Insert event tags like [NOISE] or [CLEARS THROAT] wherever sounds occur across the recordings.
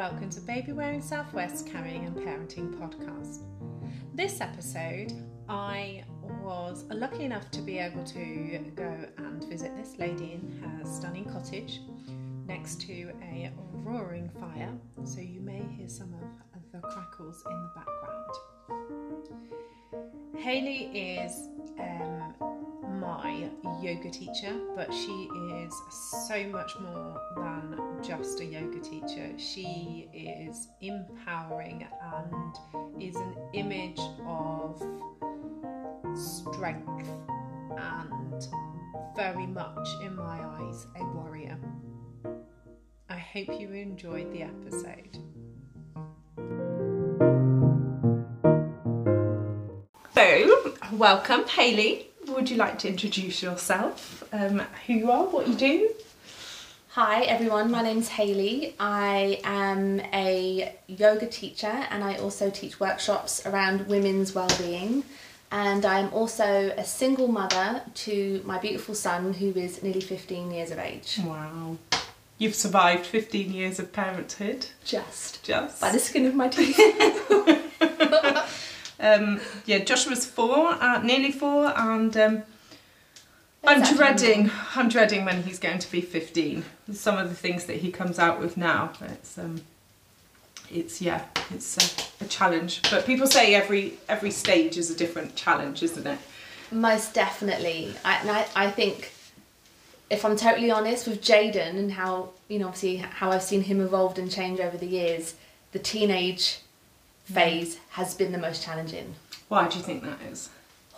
welcome to Baby Wearing Southwest Carrying and Parenting podcast. This episode, I was lucky enough to be able to go and visit this lady in her stunning cottage next to a roaring fire, so you may hear some of the crackles in the background. Haley is um, my yoga teacher, but she is so much more than just a yoga teacher. She is empowering and is an image of strength and very much, in my eyes, a warrior. I hope you enjoyed the episode. So, welcome, Haley. Would you like to introduce yourself? Um, who you are, what you do? Hi everyone, my name's Hayley. I am a yoga teacher and I also teach workshops around women's well-being. And I'm also a single mother to my beautiful son who is nearly 15 years of age. Wow. You've survived 15 years of parenthood. Just. Just. By the skin of my teeth. [LAUGHS] [LAUGHS] um, yeah, Joshua's four, uh, nearly four, and um, I'm dreading. I'm dreading when he's going to be 15. Some of the things that he comes out with now. It's um, it's yeah, it's a, a challenge. But people say every every stage is a different challenge, isn't it? Most definitely. I, and I, I think, if I'm totally honest with Jaden and how, you know, obviously how I've seen him evolved and change over the years, the teenage phase has been the most challenging. Why do you think that is?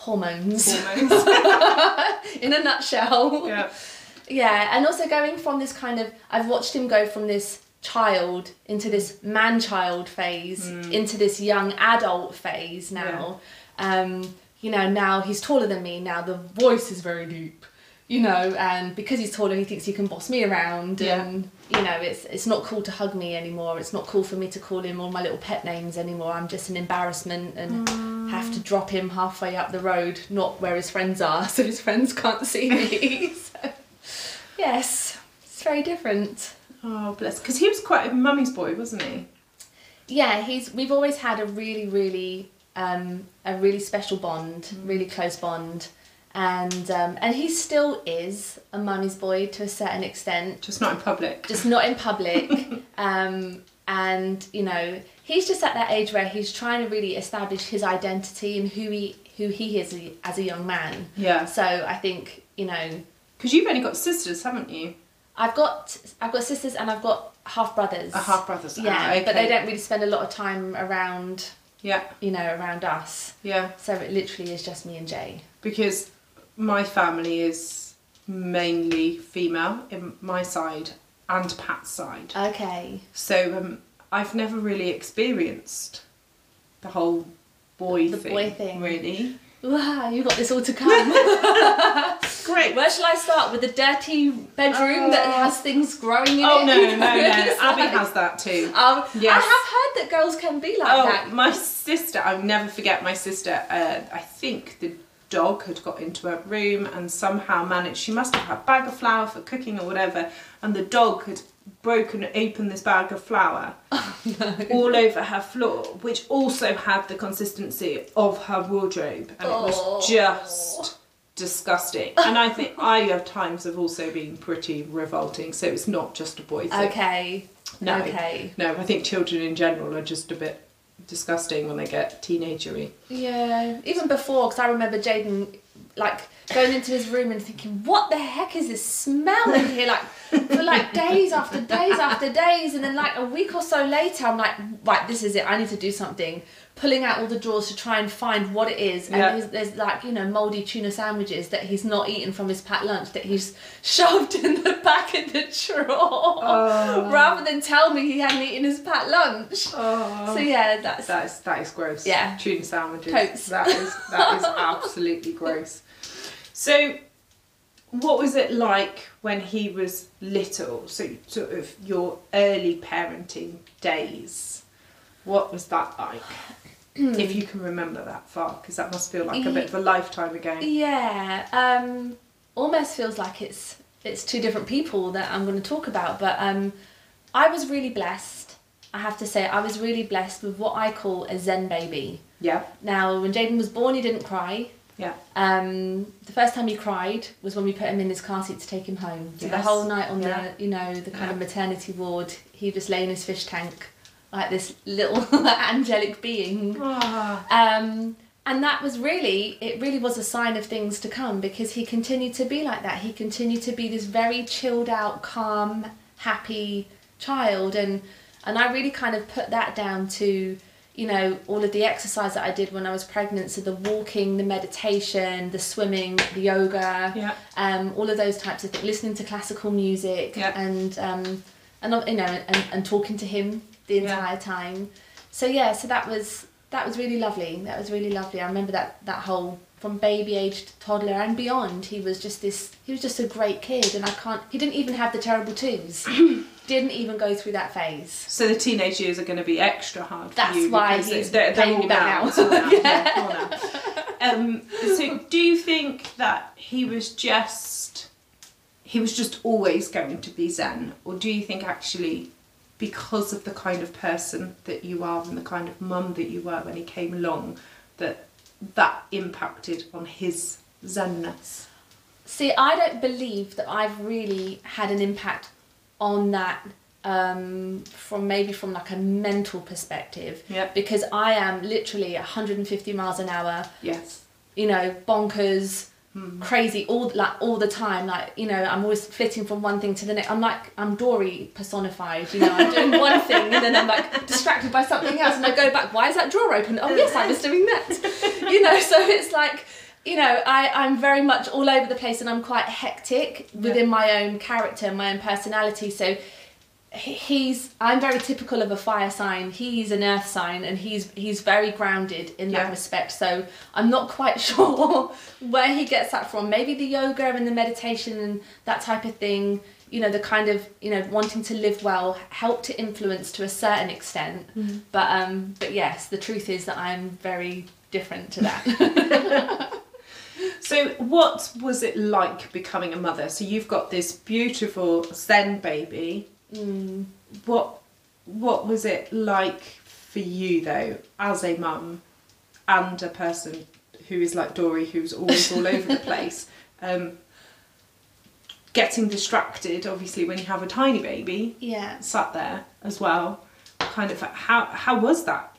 Hormones, Hormones. [LAUGHS] in a nutshell. yeah. Yeah, and also going from this kind of, I've watched him go from this child into this man child phase, into this young adult phase now. Um, you know, now he's taller than me, now the voice is very deep, you know, and because he's taller, he thinks he can boss me around. Yeah. And, you know, it's, it's not cool to hug me anymore. It's not cool for me to call him all my little pet names anymore. I'm just an embarrassment and have to drop him halfway up the road, not where his friends are, [LAUGHS] so his friends can't see me. [LAUGHS] so, yes, it's very different. Oh bless. Because he was quite a mummy's boy, wasn't he? Yeah, he's. We've always had a really, really, um, a really special bond, really close bond, and um, and he still is a mummy's boy to a certain extent. Just not in public. just not in public. [LAUGHS] um, and you know, he's just at that age where he's trying to really establish his identity and who he who he is as a young man. Yeah. So I think you know, Because you've only got sisters, haven't you? I've got I've got sisters and I've got half brothers. A half brothers. Yeah, Ah, okay. but they don't really spend a lot of time around Yeah, you know around us. yeah. So it literally is just me and Jay. Because my family is mainly female in my side and Pat's side. Okay. So um, I've never really experienced the whole boy The thing. boy thing. Really. Wow, you got this all to [LAUGHS] come. Great. Where shall I start with the dirty bedroom that Oh. has things growing in Oh it? Oh, no, no, no. [LAUGHS] Abby has that too. Um, Yes. I have heard that girls can be like Oh, that. my sister, I'll never forget my sister. Uh, I think the dog had got into her room and somehow managed, she must have had a bag of flour for cooking or whatever, and the dog had broken open this bag of flour [LAUGHS] oh, all over her floor, which also had the consistency of her wardrobe, and it Oh. was just disgusting. And I think [LAUGHS] I at times have also been pretty revolting, so it's not just a boy thing. Okay. No. Okay. No, I think children in general are just a bit disgusting when they get teenagery. Yeah. Even before, because I remember Jaden like going into his room and thinking, "What the heck is this smell in here?" Like for like days after days after days, and then like a week or so later, I'm like, "Right, this is it. I need to do something." Pulling out all the drawers to try and find what it is, and Yeah. there's, like you know moldy tuna sandwiches that he's not eaten from his packed lunch that he's [LAUGHS] shoved in the back of the drawer, Oh. rather than tell me he hadn't eaten his packed lunch. Oh, So yeah, that's that is that is gross. Yeah. tuna sandwiches. That is that is [LAUGHS] absolutely gross. So, what was it like when he was little? So, sort of your early parenting days. What was that like? If you can remember that far, because that must feel like a bit of a lifetime ago. Yeah, um, almost feels like it's it's two different people that I'm going to talk about. But um, I was really blessed I have to say, I was really blessed with what I call a Zen baby. Yeah. Now, when Jaden was born, he didn't cry. Yeah. Um, the first time he cried was when we put him in his car seat to take him home. So the whole night on Yeah. the, you know, the kind of maternity ward, he just lay in his fish tank like this little [LAUGHS] angelic being. Ah. Um, and that was really, it really was a sign of things to come because he continued to be like that. He continued to be this very chilled out, calm, happy child. And, and I really kind of put that down to, you know, all of the exercise that I did when I was pregnant. So the walking, the meditation, the swimming, the yoga, Yeah. um, all of those types of things, listening to classical music Yeah. and, um, and, you know, and, and talking to him the Yeah. entire time. So yeah, so that was that was really lovely. That was really lovely. I remember that that whole from baby age to toddler and beyond. He was just this. He was just a great kid, and I can't. He didn't even have the terrible twos. [CLEARS THROAT] didn't even go through that phase. So the teenage years are going to be extra hard for That's why he's they're, they're paying all me back now. All now. [LAUGHS] yeah. all now. Um, so do you think that he was just he was just always going to be Zen, or do you think actually because of the kind of person that you are and the kind of mum that you were when he came along that that impacted on his Zenness? See, I don't believe that I've really had an impact on that um, from maybe from like a mental perspective. Yeah. Because I am literally 150 miles an hour Yes. you know, bonkers, Hmm. crazy all like all the time. Like you know, I'm always flitting from one thing to the next. I'm like I'm Dory personified. You know, I'm doing [LAUGHS] one thing and then I'm like distracted by something else, and I go back. Why is that drawer open? Oh yes, I was doing that. You know, so it's like. You know, I, I'm very much all over the place and I'm quite hectic within my own character and my own personality. So he's I'm very typical of a fire sign. He's an earth sign, and he's he's very grounded in that respect. So I'm not quite [LAUGHS] sure where he gets that from. Maybe the yoga and the meditation and that type of thing. You know, the kind of you know wanting to live well help to influence to a certain extent. But um, but yes, the truth is that I'm very different to that. [LAUGHS] So, what was it like becoming a mother? So, you've got this beautiful Zen baby. Mm. What What was it like for you though, as a mum and a person who is like Dory, who's always all over the [LAUGHS] place? Um, getting distracted, obviously, when you have a tiny baby Yeah. sat there as well. Kind of how how was that?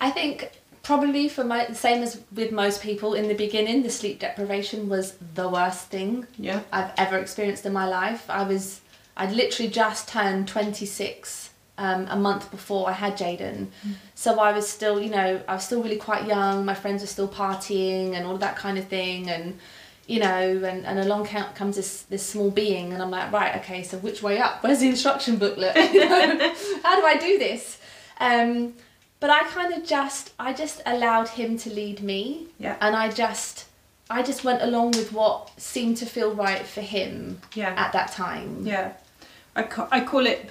I think probably for my the same as with most people in the beginning, the sleep deprivation was the worst thing Yeah. I've ever experienced in my life. I was I'd literally just turned 26 um, a month before I had Jaden. So I was still, you know, I was still really quite young. My friends were still partying and all of that kind of thing. And, you know, and, and along comes this, this small being. And I'm like, right, okay, so which way up? Where's the instruction booklet? [LAUGHS] You know, How do I do this? Um, but I kind of just, I just allowed him to lead me. Yeah. And I just, I just went along with what seemed to feel right for him Yeah. at that time. Yeah, I, ca- I call it.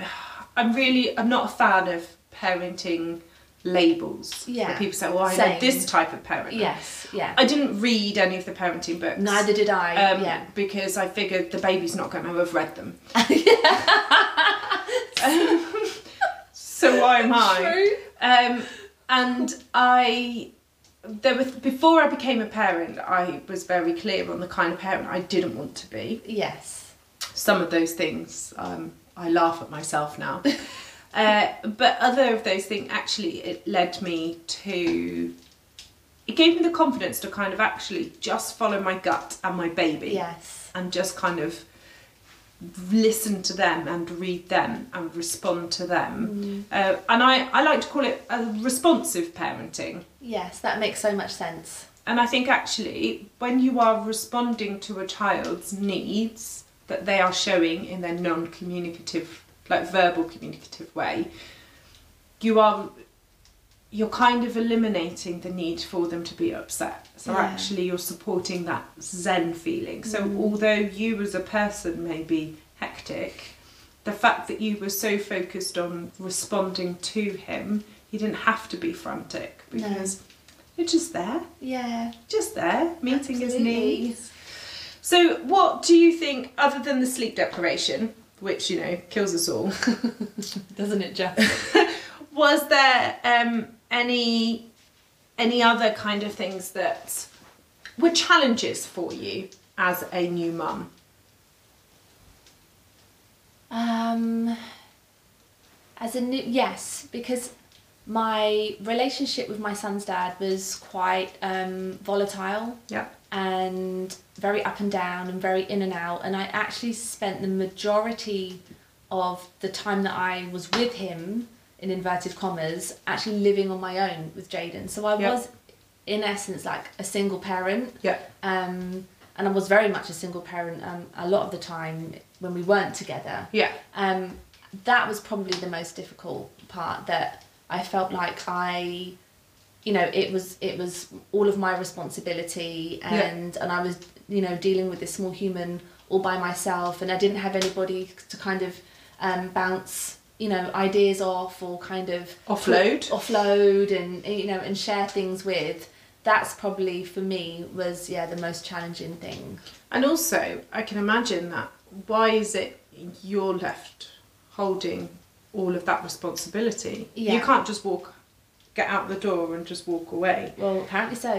I'm really. I'm not a fan of parenting labels. Yeah, people say, "Well, I know this type of parent." Yes, yeah. I didn't read any of the parenting books. Neither did I. Um, yeah. Because I figured the baby's not going to have read them. [LAUGHS] so why am I? True. Um, and I, there was before I became a parent, I was very clear on the kind of parent I didn't want to be. Yes. Some of those things, um, I laugh at myself now. [LAUGHS] uh, but other of those things, actually, it led me to. It gave me the confidence to kind of actually just follow my gut and my baby Yes. and just kind of listen to them and read them and respond to them. Uh, and I, I like to call it a responsive parenting. Yes, that makes so much sense. And I think actually, when you are responding to a child's needs that they are showing in their non communicative, like verbal communicative way, you are. You're kind of eliminating the need for them to be upset. So Yeah. actually, you're supporting that Zen feeling. So mm. although you as a person may be hectic, the fact that you were so focused on responding to him, he didn't have to be frantic No. because you're just there Yeah. just there, meeting his needs. So, what do you think, other than the sleep deprivation, which you know kills us all? [LAUGHS] Doesn't it, Jeff? [LAUGHS] was there um, any any other kind of things that were challenges for you as a new mum? Um, as a new yes, because my relationship with my son's dad was quite um, volatile Yeah. And very up and down and very in and out. And I actually spent the majority of the time that I was with him, in inverted commas, actually living on my own with Jaden. So I Yeah. was, in essence, like a single parent. Yeah. Um, and I was very much a single parent um, a lot of the time when we weren't together. Yeah. Um, that was probably the most difficult part that I felt like I you know it was it was all of my responsibility and and I was you know dealing with this small human all by myself and I didn't have anybody to kind of um, bounce you know ideas off or kind of Offload. offload and you know and share things with that's probably for me was yeah the most challenging thing And also, I can imagine that. Why is it you're left holding all of that responsibility? Yeah. You can't just walk, get out the door and just walk away. well apparently so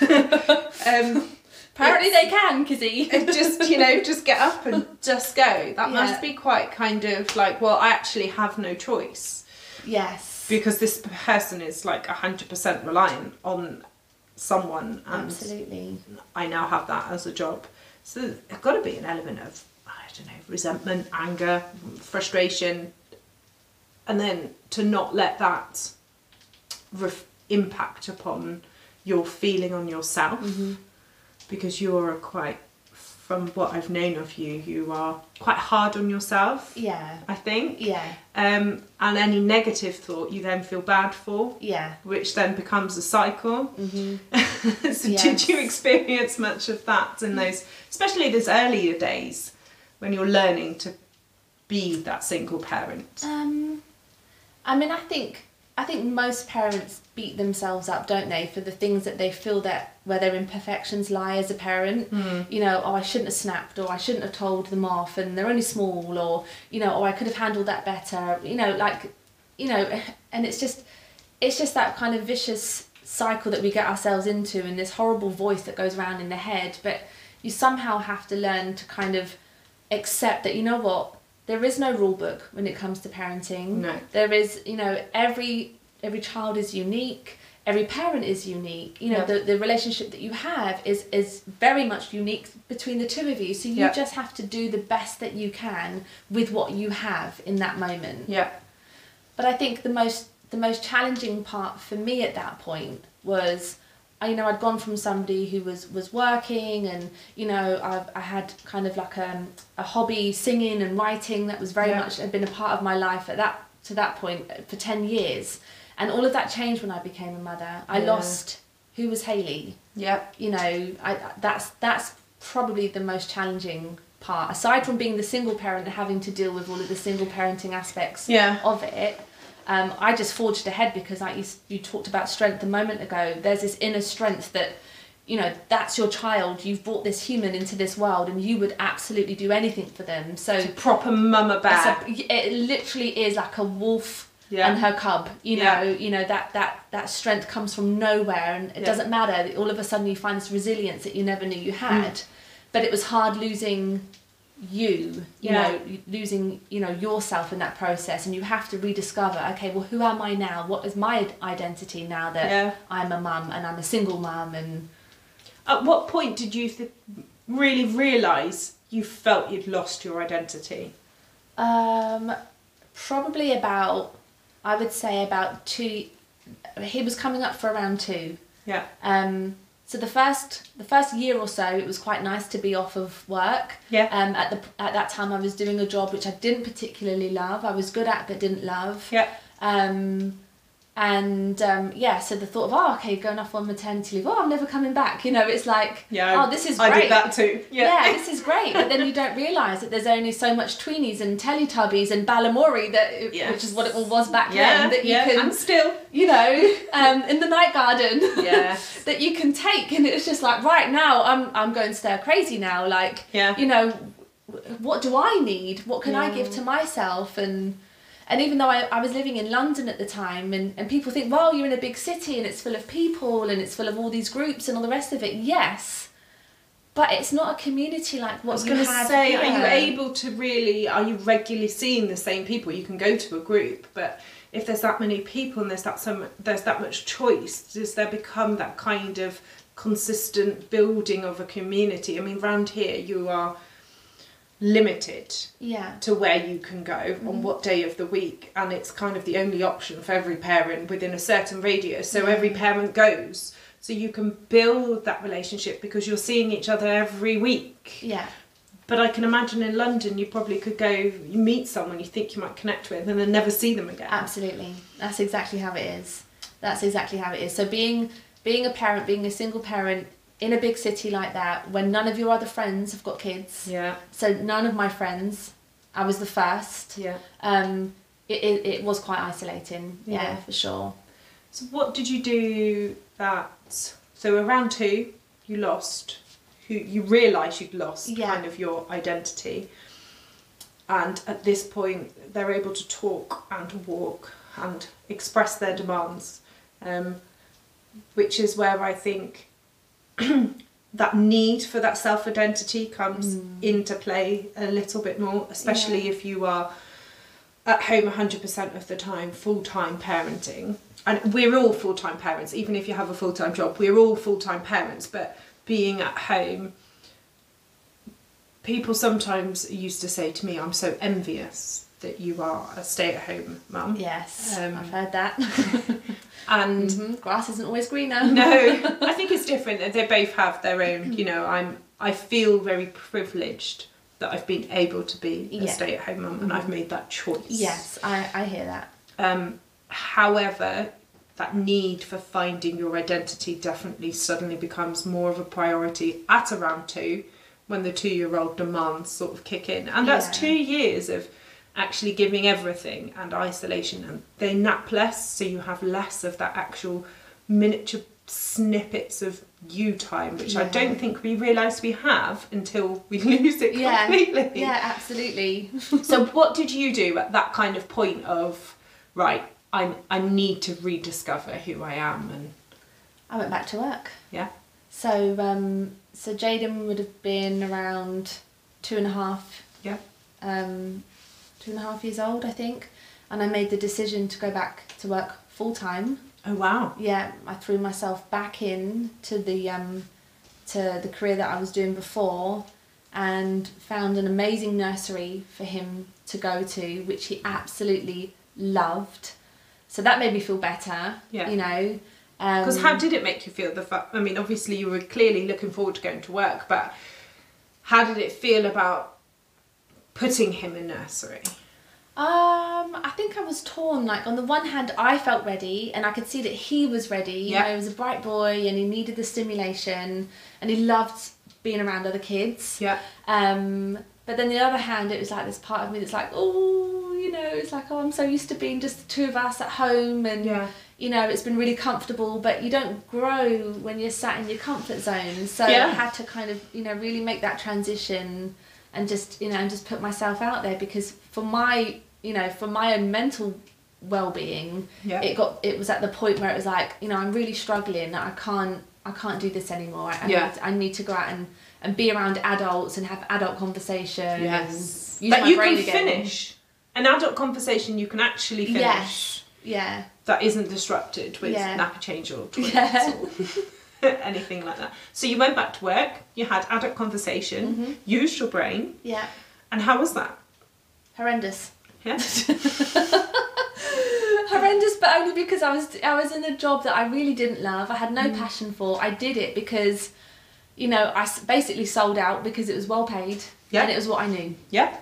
[LAUGHS] [LAUGHS] Um, apparently they can Kizzy just you know, just get up and [LAUGHS] just go. That Yeah. must be quite kind of like, well, I actually have no choice yes because this person is like hundred percent reliant on someone, and absolutely I now have that as a job. So there's got to be an element of I don't know resentment, anger, frustration, and then to not let that ref- impact upon your feeling on yourself. Mm-hmm. because you're a quite from what I've known of you you are quite hard on yourself yeah. I think. Yeah. Um, and any negative thought you then feel bad for yeah. which then becomes a cycle. Mm-hmm. [LAUGHS] so Yes. did you experience much of that in those especially those earlier days when you're learning to be that single parent? Um, I mean, I think I think most parents beat themselves up, don't they, for the things that they feel that where their imperfections lie as a parent. Hmm. You know, oh, I shouldn't have snapped, or I shouldn't have told them off, and they're only small, or you know, or I could have handled that better. You know, like, you know, [LAUGHS] and it's just, it's just that kind of vicious cycle that we get ourselves into, and this horrible voice that goes around in the head. But you somehow have to learn to kind of accept that you know what there is no rule book when it comes to parenting No. there is you know every every child is unique every parent is unique you know Yeah. the, the relationship that you have is is very much unique between the two of you so you Yeah. just have to do the best that you can with what you have in that moment yeah but I think the most the most challenging part for me at that point was you know I'd gone from somebody who was was working and you know I've, I had kind of like a, a hobby singing and writing that was very Yeah. much had been a part of my life at that to that point uh, for 10 years and all of that changed when I became a mother I Yeah. lost who was Haley yeah you know I that's that's probably the most challenging part aside from being the single parent and having to deal with all of the single parenting aspects Yeah. of it um, I just forged ahead because like you, you talked about strength a moment ago there's this inner strength that you know that's your child you've brought this human into this world and you would absolutely do anything for them so proper mama bear it literally is like a wolf Yeah. and her cub you Yeah. know you know that that that strength comes from nowhere and it Yeah. doesn't matter all of a sudden you find this resilience that you never knew you had Mm. but it was hard losing you you Yeah. know losing you know yourself in that process and you have to rediscover okay well who am i now what is my identity now that Yeah. i'm a mum and i'm a single mum and At what point did you th- really realise you felt you'd lost your identity? Um, probably about, I would say about two. He was coming up for around two. Yeah. Um, so the first the first year or so, it was quite nice to be off of work. Yeah. Um, at the at that time, I was doing a job which I didn't particularly love. I was good at but didn't love. Yeah. Um, and um, yeah, so the thought of oh, okay, going off on maternity leave. Oh, I'm never coming back. You know, it's like Yeah. oh, this is I great did that too. yeah. this is great. But then you don't realise that there's only so much tweenies and Teletubbies and Balamory that, Yes. which is what it all was back Yeah. then, that you yeah. can, And still. you know, um, in the night garden. [LAUGHS] Yeah. that you can take, and it's just like right now, I'm I'm going stir crazy now. Like, Yeah. you know, what do I need? What can I give to myself? And and even though I, I was living in London at the time, and, and people think, well, you're in a big city and it's full of people and it's full of all these groups and all the rest of it. Yes, but it's not a community like what I was going to say, here. are you able to really, are you regularly seeing the same people? You can go to a group, but if there's that many people and there's that some there's that much choice, does there become that kind of consistent building of a community? I mean, round here you are limited Yeah. to where you can go on mm-hmm. what day of the week and it's kind of the only option for every parent within a certain radius so every mm-hmm. parent goes so you can build that relationship because you're seeing each other every week Yeah. but i can imagine in london you probably could go you meet someone you think you might connect with and then never see them again Absolutely. That's exactly how it is. That's exactly how it is. So being being a parent, being a single parent in a big city like that, when none of your other friends have got kids, yeah so none of my friends, I was the first. yeah Um, it, it, it was quite isolating. Yeah, Yeah. for sure. so what did you do that so around two you lost who you realized you'd lost Yeah. kind of your identity and at this point they're able to talk and walk and express their demands um, which is where i think [CLEARS THROAT] that need for that self-identity comes mm. into play a little bit more especially Yeah. if you are at home 100% of the time full-time parenting. And we're all full-time parents even if you have a full-time job we're all full-time parents but being at home people sometimes used to say to me i'm so envious that you are a stay-at-home mum Yes, Um, I've heard that. [LAUGHS] and [LAUGHS] Mhm, Grass isn't always greener. no [LAUGHS] i think it's different they both have their own you know i'm i feel very privileged that i've been able to be a Yeah. stay-at-home mum and i've made that choice Yes, I, I hear that. Um, however, that need for finding your identity definitely suddenly becomes more of a priority at around two when the two year old demands sort of kick in. And that's Yeah. two years of actually giving everything and isolation, and they nap less, so you have less of that actual miniature snippets of you time, which I don't think we realise we have until we [LAUGHS] lose it Yeah, completely. yeah, absolutely. [LAUGHS] So what did you do at that kind of point of right, I I need to rediscover who I am and I went back to work. yeah. So, um, so Jaden would have been around two and a half, Yeah. um, two and a half years old, I think, and I made the decision to go back to work full time. Oh wow. Yeah, I threw myself back in to the um, to the career that I was doing before, and found an amazing nursery for him to go to, which he absolutely loved. So that made me feel better. Yeah. You know. Um, Because how did it make you feel? The fact, I mean, obviously you were clearly looking forward to going to work, but how did it feel about putting him in nursery? Um, I think I was torn. Like on the one hand, I felt ready, and I could see that he was ready. You know, he was a bright boy, and he needed the stimulation, and he loved being around other kids. Yeah. Um, but then the other hand, it was like this part of me that's like, oh, you know, it's like, oh, I'm so used to being just the two of us at home, and Yeah. you know, it's been really comfortable. But you don't grow when you're sat in your comfort zone. So Yeah. I had to kind of, you know, really make that transition and just, you know, and just put myself out there because for my, you know, for my own mental well-being, Yeah. it got, it was at the point where it was like, you know, I'm really struggling. I can't, I can't do this anymore. I, Yeah. need, I need to go out and, and be around adults and have adult conversation. Yes. But you can again. finish an adult conversation. You can actually finish. Yes. Yeah. That isn't disrupted with Yeah. nappy change or [LAUGHS] Yeah. or [LAUGHS] anything like that. So you went back to work. You had adult conversation. Mm-hmm. Used your brain. Yeah. And how was that? Horrendous. Yeah. [LAUGHS] horrendous but only because I was I was in a job that I really didn't love I had no Mm. passion for I did it because you know I basically sold out because it was well paid Yeah. and it was what I knew Yeah.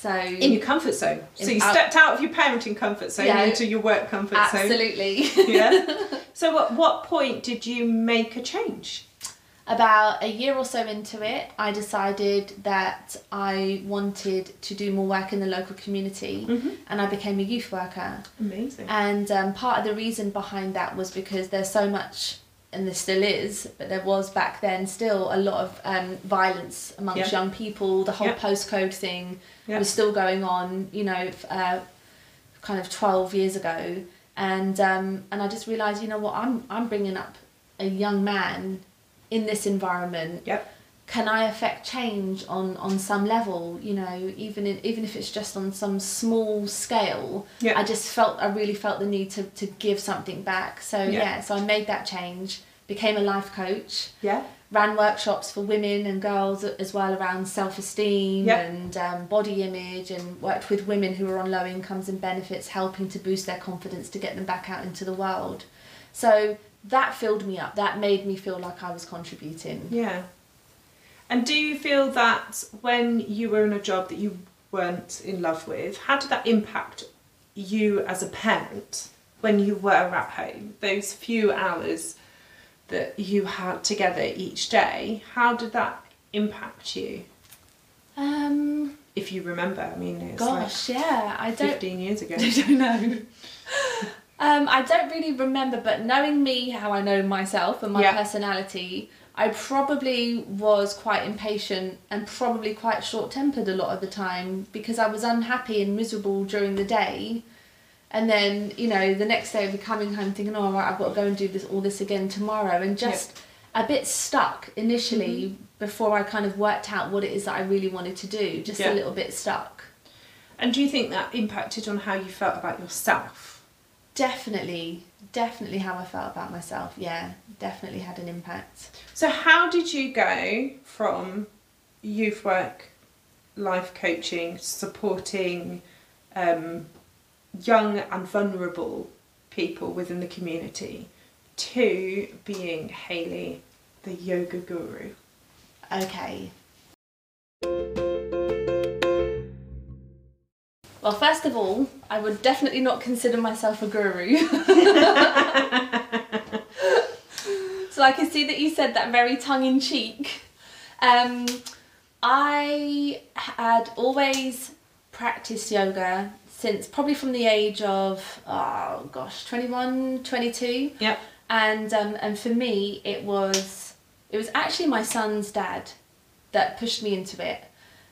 So In your comfort zone. So you out- stepped out of your parenting comfort zone Yeah. into your work comfort zone. absolutely [LAUGHS] Yeah. [LAUGHS] so at what point did you make a change? about a year or so into it I decided that I wanted to do more work in the local community Mhm. and I became a youth worker Amazing. And um, part of the reason behind that was because there's so much, and there still is, but there was back then still a lot of um, violence amongst Yeah. young people. The whole Yeah. postcode thing Yeah. was still going on. You know, uh, kind of 12 years ago and um, and I just realized you know what I'm I'm bringing up a young man in this environment Yep. can I affect change on on some level you know even in, even if it's just on some small scale Yeah. I just felt I really felt the need to, to give something back so Yeah. yeah so I made that change became a life coach Yeah. Ran workshops for women and girls as well around self-esteem Yep. and um, body image and worked with women who were on low incomes and benefits helping to boost their confidence to get them back out into the world so that filled me up that made me feel like i was contributing Yeah. And do you feel that when you were in a job that you weren't in love with, how did that impact you as a parent when you were at home? Those few hours that you had together each day, how did that impact you? um If you remember, I mean, it's gosh yeah i like don't 15 years ago. [LAUGHS] I don't know. Um, I don't really remember, but knowing me, how I know myself and my Yeah. personality, I probably was quite impatient and probably quite short tempered a lot of the time because I was unhappy and miserable during the day. And then, you know, the next day I'd be coming home thinking, oh, right, I've got to go and do this all this again tomorrow. And just a bit stuck initially before I kind of worked out what it is that I really wanted to do. Just Yeah. a little bit stuck. And do you think that impacted on how you felt about yourself? Definitely, definitely how I felt about myself. Yeah, definitely had an impact. So, how did you go from youth work, life coaching, supporting um, young and vulnerable people within the community to being Haley, the yoga guru? Okay. Well, first of all, I would definitely not consider myself a guru. [LAUGHS] so I can see that you said that very tongue in cheek. Um, I had always practiced yoga since probably from the age of, oh gosh, 21, 22 Yep. and um, and for me it was it was actually my son's dad that pushed me into it.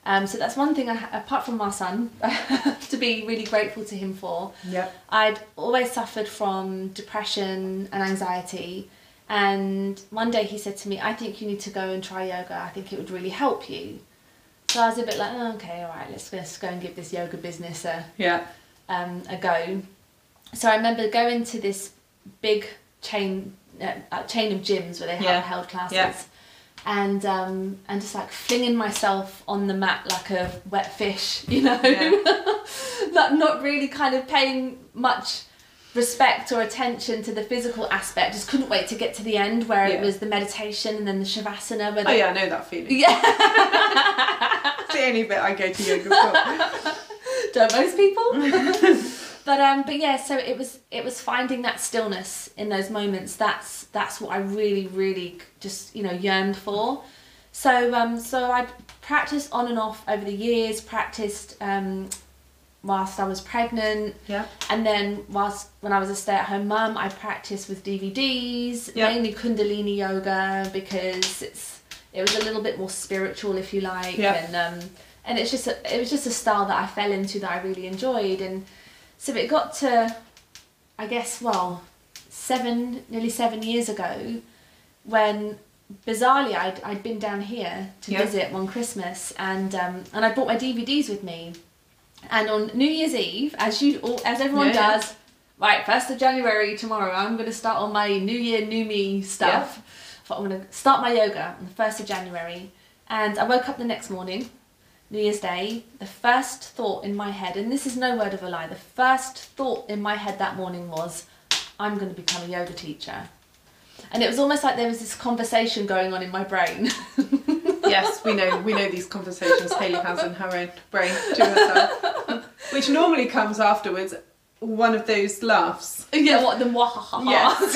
Um, so that's one thing I, ha- apart from my son I [LAUGHS] have to be really grateful to him for. Yep. I'd always suffered from depression and anxiety. And one day he said to me I think you need to go and try yoga. I think it would really help you so I was a bit like oh, okay all right let's, let's go and give this yoga business a, Yeah. um, a go. So I remember going to this big chain uh, uh, chain of gyms where they Yeah. have held classes, Yeah. and um, and just like flinging myself on the mat like a wet fish, you know, Yeah. [LAUGHS] not not really kind of paying much respect or attention to the physical aspect. Just couldn't wait to get to the end where Yeah. it was the meditation and then the shavasana. Where Oh, the, yeah, I know that feeling. yeah. [LAUGHS] It's the only bit I go to yoga for. [LAUGHS] don't most people [LAUGHS] but um but yeah so it was it was finding that stillness in those moments that's that's what i really really just you know yearned for so um so i practiced on and off over the years practiced um whilst i was pregnant Yeah. and then whilst when i was a stay-at-home mum i practiced with dvds Yeah. mainly kundalini yoga because it's it was a little bit more spiritual if you like Yeah. and um and it's just a, it was just a style that I fell into that I really enjoyed and so it got to I guess well seven nearly seven years ago when bizarrely I'd, I'd been down here to Yeah. visit one Christmas and um, and I brought my DVDs with me and on New Year's Eve as you all as everyone Yeah, yeah. does right first of January tomorrow I'm going to start on my New Year New Me stuff thought I'm going to start my yoga on the 1st of January. And I woke up the next morning, New Year's Day. The first thought in my head, and this is no word of a lie, the first thought in my head that morning was, I'm going to become a yoga teacher. And it was almost like there was this conversation going on in my brain. [LAUGHS] yes, we know we know these conversations Haley has in her own brain to herself, [LAUGHS] which normally comes afterwards. One of those laughs. yeah, what the wahaha. Yes.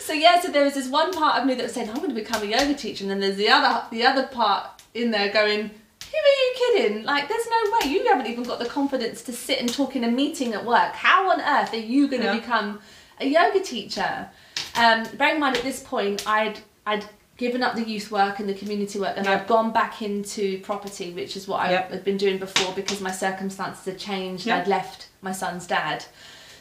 [LAUGHS] so yeah, so there was this one part of me that was saying, I'm going to become a yoga teacher, and then there's the other the other part in there going, Who are you kidding? Like, there's no way you haven't even got the confidence to sit and talk in a meeting at work. How on earth are you going to Yeah. become a yoga teacher? Um, bearing in mind at this point, I'd I'd given up the youth work and the community work, and Yeah. I've gone back into property, which is what I had been doing before because my circumstances had changed. Yeah. I'd left my son's dad.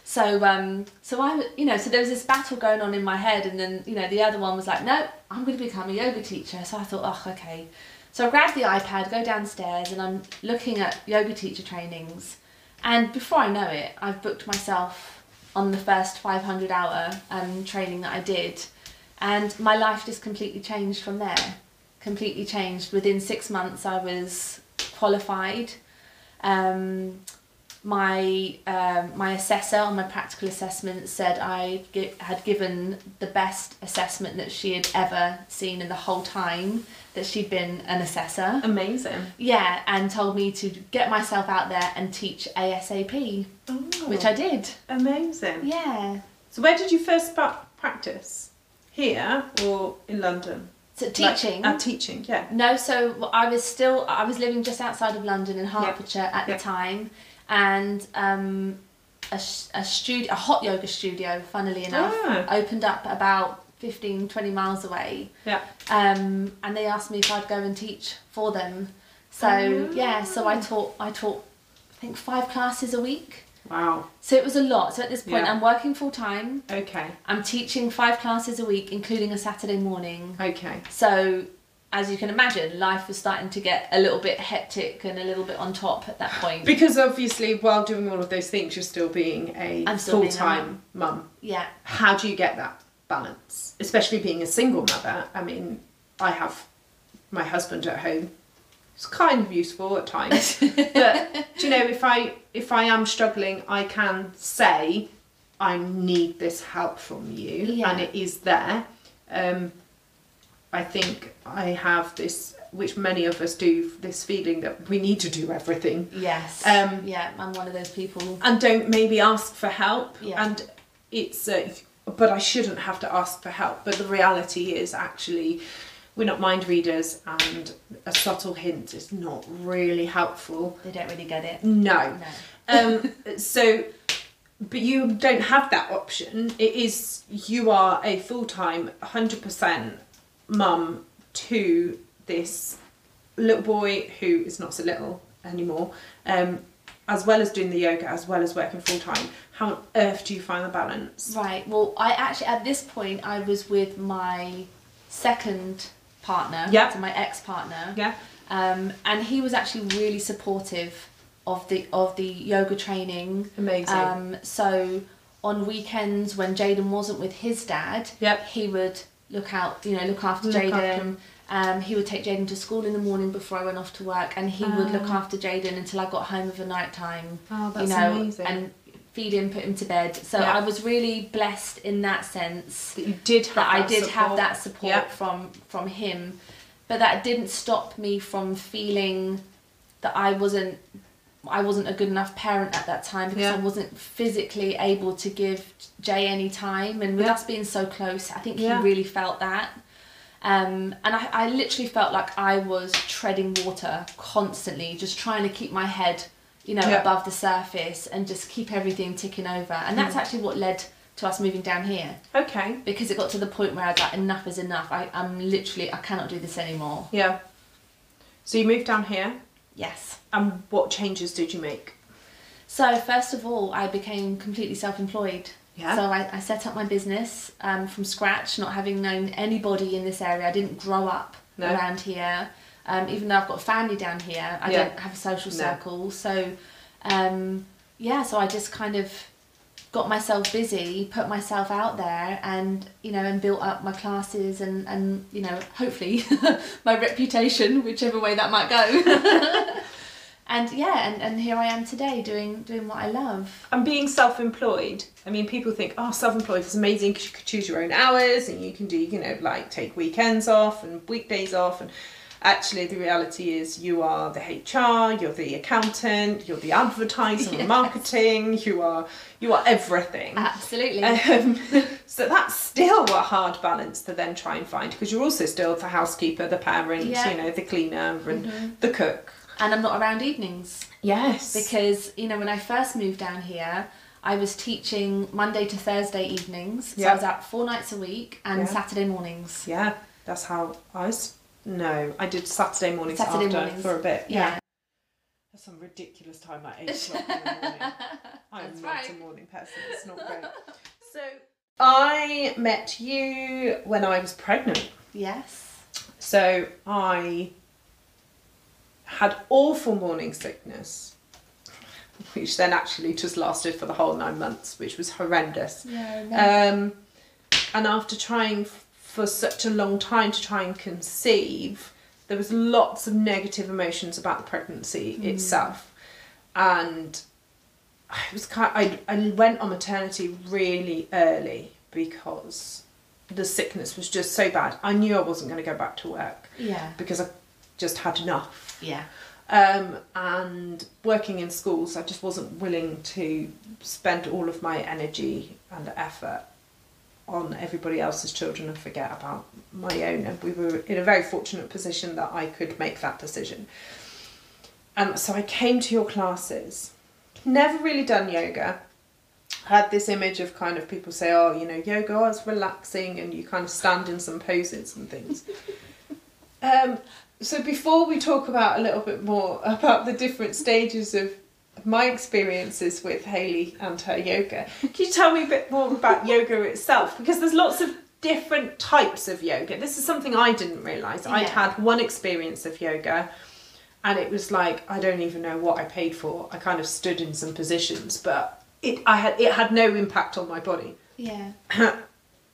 So, um, so I, you know, so there was this battle going on in my head, and then, you know, the other one was like, no, I'm going to become a yoga teacher. So I thought, oh, okay. So I grabbed the iPad, go downstairs, and I'm looking at yoga teacher trainings. And before I know it, I've booked myself on the first 500 hour um, training that I did. And my life just completely changed from there. Completely changed. Within six months, I was qualified. Um, my um, my assessor on my practical assessment said I gi- had given the best assessment that she had ever seen in the whole time that she'd been an assessor. Amazing. Yeah, and told me to get myself out there and teach ASAP, which I did. Amazing. Yeah. So where did you first start practice? Here or in London? So Like, teaching. uh, teaching, yeah. No, so I was still I was living just outside of London in Hertfordshire at Yeah. the time, and um, a, a studio, a hot yoga studio, funnily enough, Ah. opened up about 15, 20 miles away, Yeah. um, and they asked me if I'd go and teach for them. So Oh. yeah, so I taught I taught I think five classes a week. Wow. So it was a lot. So at this point, Yeah. I'm working full time. Okay. I'm teaching five classes a week, including a Saturday morning. Okay. So, as you can imagine, life was starting to get a little bit hectic and a little bit on top at that point. [LAUGHS] Because obviously, while doing all of those things, you're still being a full-time mum. Yeah, How do you get that balance? Especially being a single mother. I mean, I have my husband at home. It's kind of useful at times, [LAUGHS] but do you know if I if I am struggling, I can say I need this help from you, Yeah. and it is there. Um, I think I have this, which many of us do, this feeling that we need to do everything yes. Um, yeah, I'm one of those people. and don't maybe ask for help. Yeah. And it's, uh, but I shouldn't have to ask for help. But the reality is actually, we're not mind readers, and a subtle hint is not really helpful. They don't really get it. No. No. Um, [LAUGHS] so, but you don't have that option. It is you are a full time, hundred percent mum to this little boy who is not so little anymore. Um, as well as doing the yoga, as well as working full time. How on earth do you find the balance? Right. Well, I actually at this point I was with my second partner. Yeah. So my ex partner. Yeah. Um, and he was actually really supportive of the of the yoga training. Amazing. Um, so on weekends when Jaden wasn't with his dad, Yep. he would look out, you know, look after Jaden. Um, he would take Jaden to school in the morning before I went off to work, and he would look Ah. after Jaden until I got home of a night time. Oh, you that's know, amazing. and feed him, put him to bed. So Yeah. I was really blessed in that sense That you did have that I that did have that support Yeah. from from him, but that didn't stop me from feeling that I wasn't I wasn't a good enough parent at that time because Yeah. I wasn't physically able to give Jay any time, and with us being so close, I think he really felt that. Um, and I, I literally felt like I was treading water constantly, just trying to keep my head, you know, Yeah. above the surface and just keep everything ticking over. And Hmm. that's actually what led to us moving down here Okay. because it got to the point where I was like, enough is enough. I, I'm literally, I cannot do this anymore. Yeah. So you moved down here, Yes. and what changes did you make? So first of all, I became completely self-employed. Yeah. So I, I set up my business um, from scratch, not having known anybody in this area. I didn't grow up No. around here. Um, even though I've got family down here, I Yeah. don't have a social No. circle. So um, yeah, so I just kind of got myself busy, put myself out there, and you know, and built up my classes and and you know, hopefully [LAUGHS] my reputation, whichever way that might go. [LAUGHS] and yeah, and, and here I am today doing doing what I love. And being self-employed, I mean, people think, oh, self-employed is amazing because you can choose your own hours and you can do, you know, like take weekends off and weekdays off. And actually, the reality is, you are the HR, you're the accountant, you're the advertising and [LAUGHS] Yes. marketing, you are you are everything. Absolutely. Um, [LAUGHS] so that's still a hard balance to then try and find because you're also still the housekeeper, the parent, Yeah. you know, the cleaner and the cook. and I'm not around evenings Yes. because you know when I first moved down here. I was teaching Monday to Thursday evenings, so Yeah. I was out four nights a week and Yeah. Saturday mornings. yeah. That's how I was. No, I did Saturday mornings Saturday after mornings. for a bit. Yeah. That's some ridiculous time, like eight o'clock in the morning. [LAUGHS] I'm That's not right. a morning person. It's not great. [LAUGHS] So I met you when I was pregnant. Yes. So I had awful morning sickness, which then actually just lasted for the whole nine months, which was horrendous. Yeah. Um, and after trying for such a long time to try and conceive, there was lots of negative emotions about the pregnancy itself, and I was kind. I I went on maternity really early because the sickness was just so bad. I knew I wasn't going to go back to work yeah. because I just had enough. Yeah. Um, and working in schools, I just wasn't willing to spend all of my energy and effort on everybody else's children and forget about my own. And we were in a very fortunate position that I could make that decision. And so I came to your classes, never really done yoga. Had this image of kind of people say, oh, you know, yoga is relaxing and you kind of stand in some poses and things. [LAUGHS] Um, so before we talk about a little bit more about the different stages of my experiences with Haley and her yoga, can you tell me a bit more about [LAUGHS] yoga itself? Because there's lots of different types of yoga. This is something I didn't realise. I'd had one experience of yoga and it was like I don't even know what I paid for. I kind of stood in some positions, but it I had it had no impact on my body. Yeah. [CLEARS THROAT]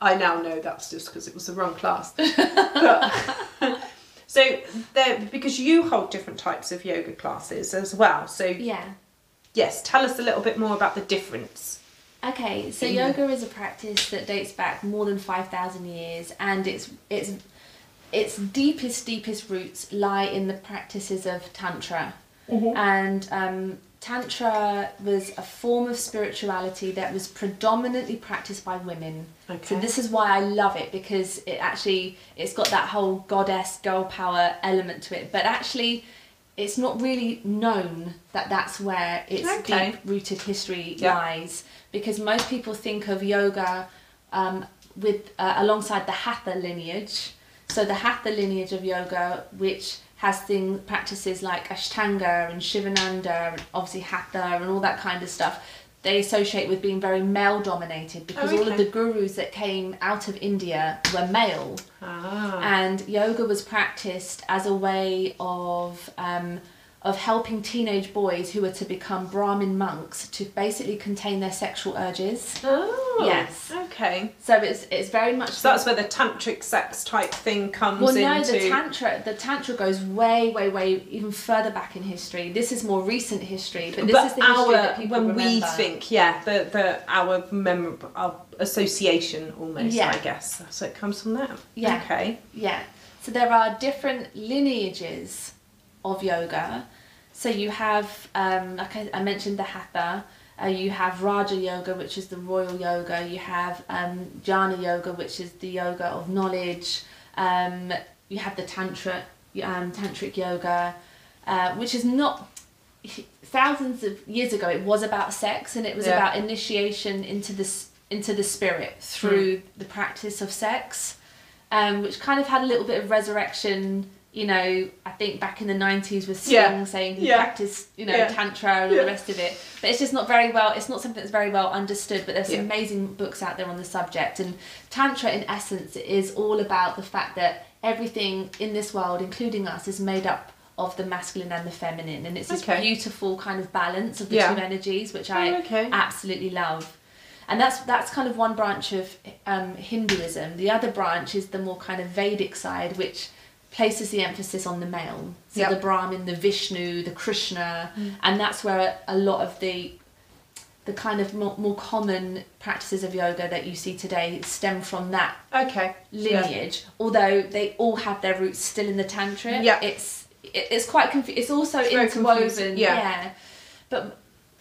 I now know that's just because it was the wrong class. [LAUGHS] But- [LAUGHS] so there, because you hold different types of yoga classes as well. So Yeah. Yes, tell us a little bit more about the difference. Okay, so yoga is a practice that dates back more than five thousand years, and its its its deepest deepest roots lie in the practices of tantra, and um, tantra was a form of spirituality that was predominantly practiced by women. Okay. So this is why I love it because it actually it's got that whole goddess girl power element to it, but actually. It's not really known that that's where its Okay. deep rooted history Yeah. lies because most people think of yoga um, with uh, alongside the hatha lineage. So the hatha lineage of yoga, which has things practices like ashtanga and shivananda and obviously hatha and all that kind of stuff. They associate with being very male dominated because Oh, all of the gurus that came out of India were male Ah. and yoga was practiced as a way of um, of helping teenage boys who were to become Brahmin monks to basically contain their sexual urges. Oh. Yes. Okay. So it's it's very much. So that's where the tantric sex type thing comes well, no, into. the tantra the tantra goes way, way, way even further back in history. This is more recent history, but this but is the history our that people when we think, yeah, the the our mem our association almost, Yeah. I guess. So it comes from that. Yeah. Okay. Yeah. So there are different lineages of yoga. So you have, um, like I, I mentioned, the hatha. Uh, you have Raja Yoga, which is the royal yoga. You have um, Jnana Yoga, which is the yoga of knowledge. Um, you have the Tantra, um, Tantric Yoga, uh, which is not. Thousands of years ago, it was about sex, and it was Yeah. about initiation into this into the spirit through the practice of sex um, which kind of had a little bit of resurrection. You know, I think back in the nineties with Sting Yeah. saying he Yeah. practiced, you know, Yeah. tantra and all the rest of it. But it's just not very well. It's not something that's very well understood. But there's some amazing books out there on the subject. And tantra, in essence, is all about the fact that everything in this world, including us, is made up of the masculine and the feminine, and it's this Okay. beautiful kind of balance of the two energies, which I Oh, okay. absolutely love. And that's that's kind of one branch of um, Hinduism. The other branch is the more kind of Vedic side, which places the emphasis on the male. So Yep. the Brahmin, the Vishnu, the Krishna, and that's where a lot of the the kind of more, more common practices of yoga that you see today stem from that Okay. Yeah. lineage. Although they all have their roots still in the tantra. Yeah. It's it, it's quite confu- It's also It's interwoven. yeah. yeah. But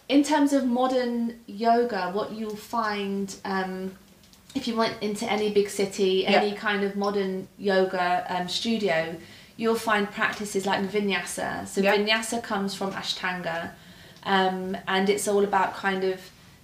in terms of modern yoga, what you'll find um, if you went into any big city, Yeah. any kind of modern yoga um, studio, you'll find practices like vinyasa. So Yeah. vinyasa comes from Ashtanga, um, and it's all about kind of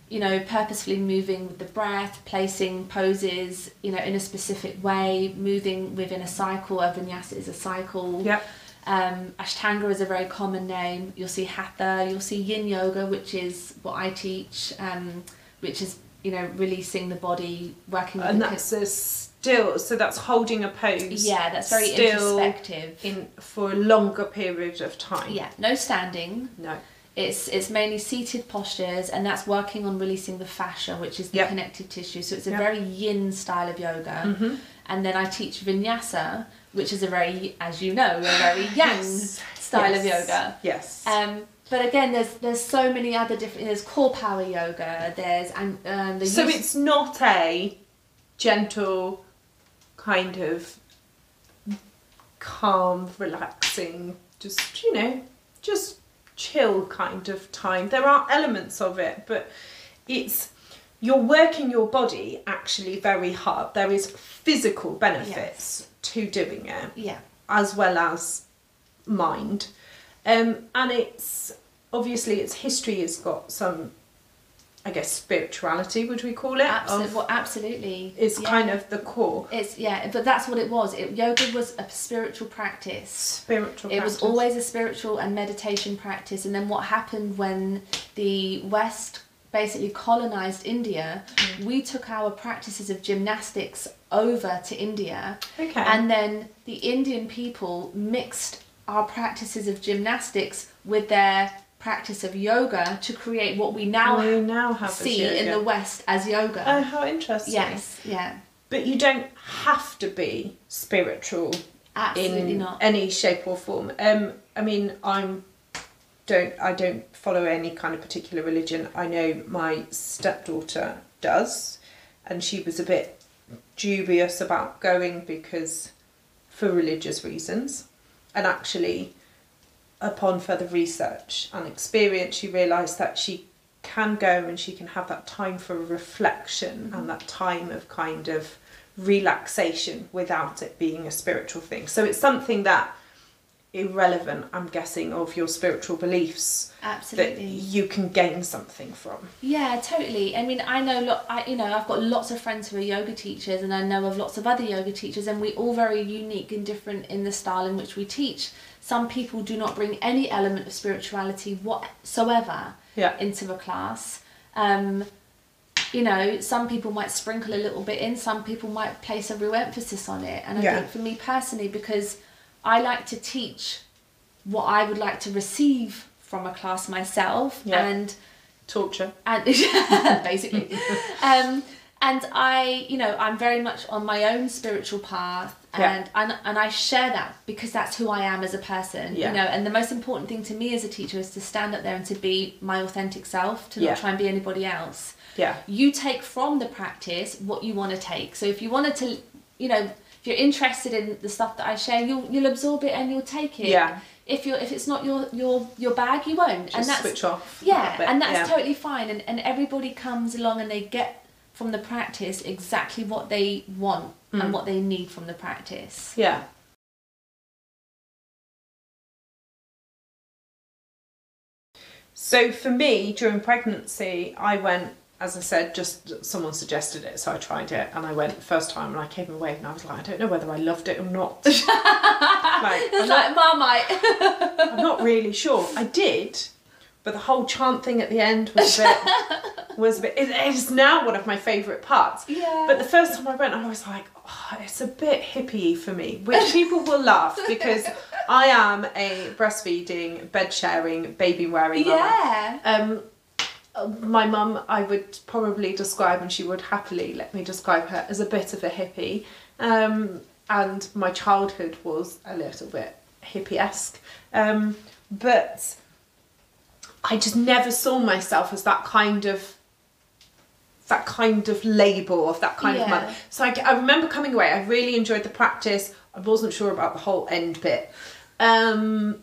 you know, purposefully moving with the breath, placing poses, you know, in a specific way, moving within a cycle. A vinyasa is a cycle. Yep. Um, Ashtanga is a very common name. You'll see Hatha, you'll see Yin Yoga, which is what I teach, um, which is, you know, releasing the body, working with And the that's a still, so that's holding a pose. Yeah, that's very still introspective. In for a longer period of time. Yeah, no standing. No. It's it's mainly seated postures, and that's working on releasing the fascia, which is the Yep. connective tissue. So it's a Yep. very yin style of yoga. Mm-hmm. And then I teach vinyasa, which is a very, as you know, a very [SIGHS] yang Yes. style of yoga. Yes. Um, but again, there's there's so many other different. There's core power yoga. There's and um, the so use- it's not a gentle, kind of calm, relaxing, just you know, just chill kind of time. There are elements of it, but it's you're working your body actually very hard. There is physical benefits to doing it yeah as well as mind. Um, and it's obviously its history has got some, I guess, spirituality, would we call it? absolutely well, absolutely It's yeah. kind of the core it's yeah but that's what it was it, yoga was a spiritual practice spiritual. It was always a spiritual and meditation practice. And then what happened when the West basically colonized India, Mm. we took our practices of gymnastics over to India. okay. And then the Indian people mixed our practices of gymnastics with their practice of yoga to create what we now we now have see in the West as yoga. Oh, how interesting! yes, yeah, but you don't have to be spiritual absolutely in not. any shape or form. Um, I mean, I'm don't I don't follow any kind of particular religion. I know my stepdaughter does, and she was a bit dubious about going because for religious reasons, and actually, upon further research and experience, she realised that she can go and she can have that time for reflection and mm-hmm. that time of kind of relaxation without it being a spiritual thing. So it's something that irrelevant, I'm guessing, of your spiritual beliefs that you can gain something from. Yeah, totally. I mean, I know, lot. I you know, I've got lots of friends who are yoga teachers, and I know of lots of other yoga teachers, and we all very unique and different in the style in which we teach. Some people do not bring any element of spirituality whatsoever Yeah. into a class. Um, you know, some people might sprinkle a little bit in. Some people might place a real emphasis on it. And I Yeah. think for me personally, because I like to teach what I would like to receive from a class myself, Yeah. and Torture. and [LAUGHS] basically [LAUGHS] um and i you know i'm very much on my own spiritual path Yeah. and and, and i share that because that's who i am as a person Yeah. you know and the most important thing to me as a teacher is to stand up there and to be my authentic self to not try and be anybody else Yeah. you take from the practice what you want to take so if you wanted to you know you're interested in the stuff that i share you'll you'll absorb it and you'll take it Yeah. if you're if it's not your your your bag you won't Just and that's switch off. yeah and that's yeah. totally fine and, and everybody comes along and they get from the practice exactly what they want Mm. and what they need from the practice Yeah. So for me, during pregnancy, I went, as I said, just someone suggested it, so I tried it, and I went first time, and I came away, and I was like, I don't know whether I loved it or not. [LAUGHS] like, I'm it's not, like marmite [LAUGHS] I'm not really sure. I did, but the whole chant thing at the end was a bit, [LAUGHS] was a bit. It, it's now one of my favourite parts. yeah But the first time I went, I was like, oh, it's a bit hippie for me, which people will laugh because I am a breastfeeding, bed sharing, baby wearing mama. yeah Um, my mum, I would probably describe, and she would happily let me describe her as a bit of a hippie. Um, and my childhood was a little bit hippie esque. Um, but I just never saw myself as that kind of that kind of label of that kind of mother. So I, I remember coming away. I really enjoyed the practice. I wasn't sure about the whole end bit, um,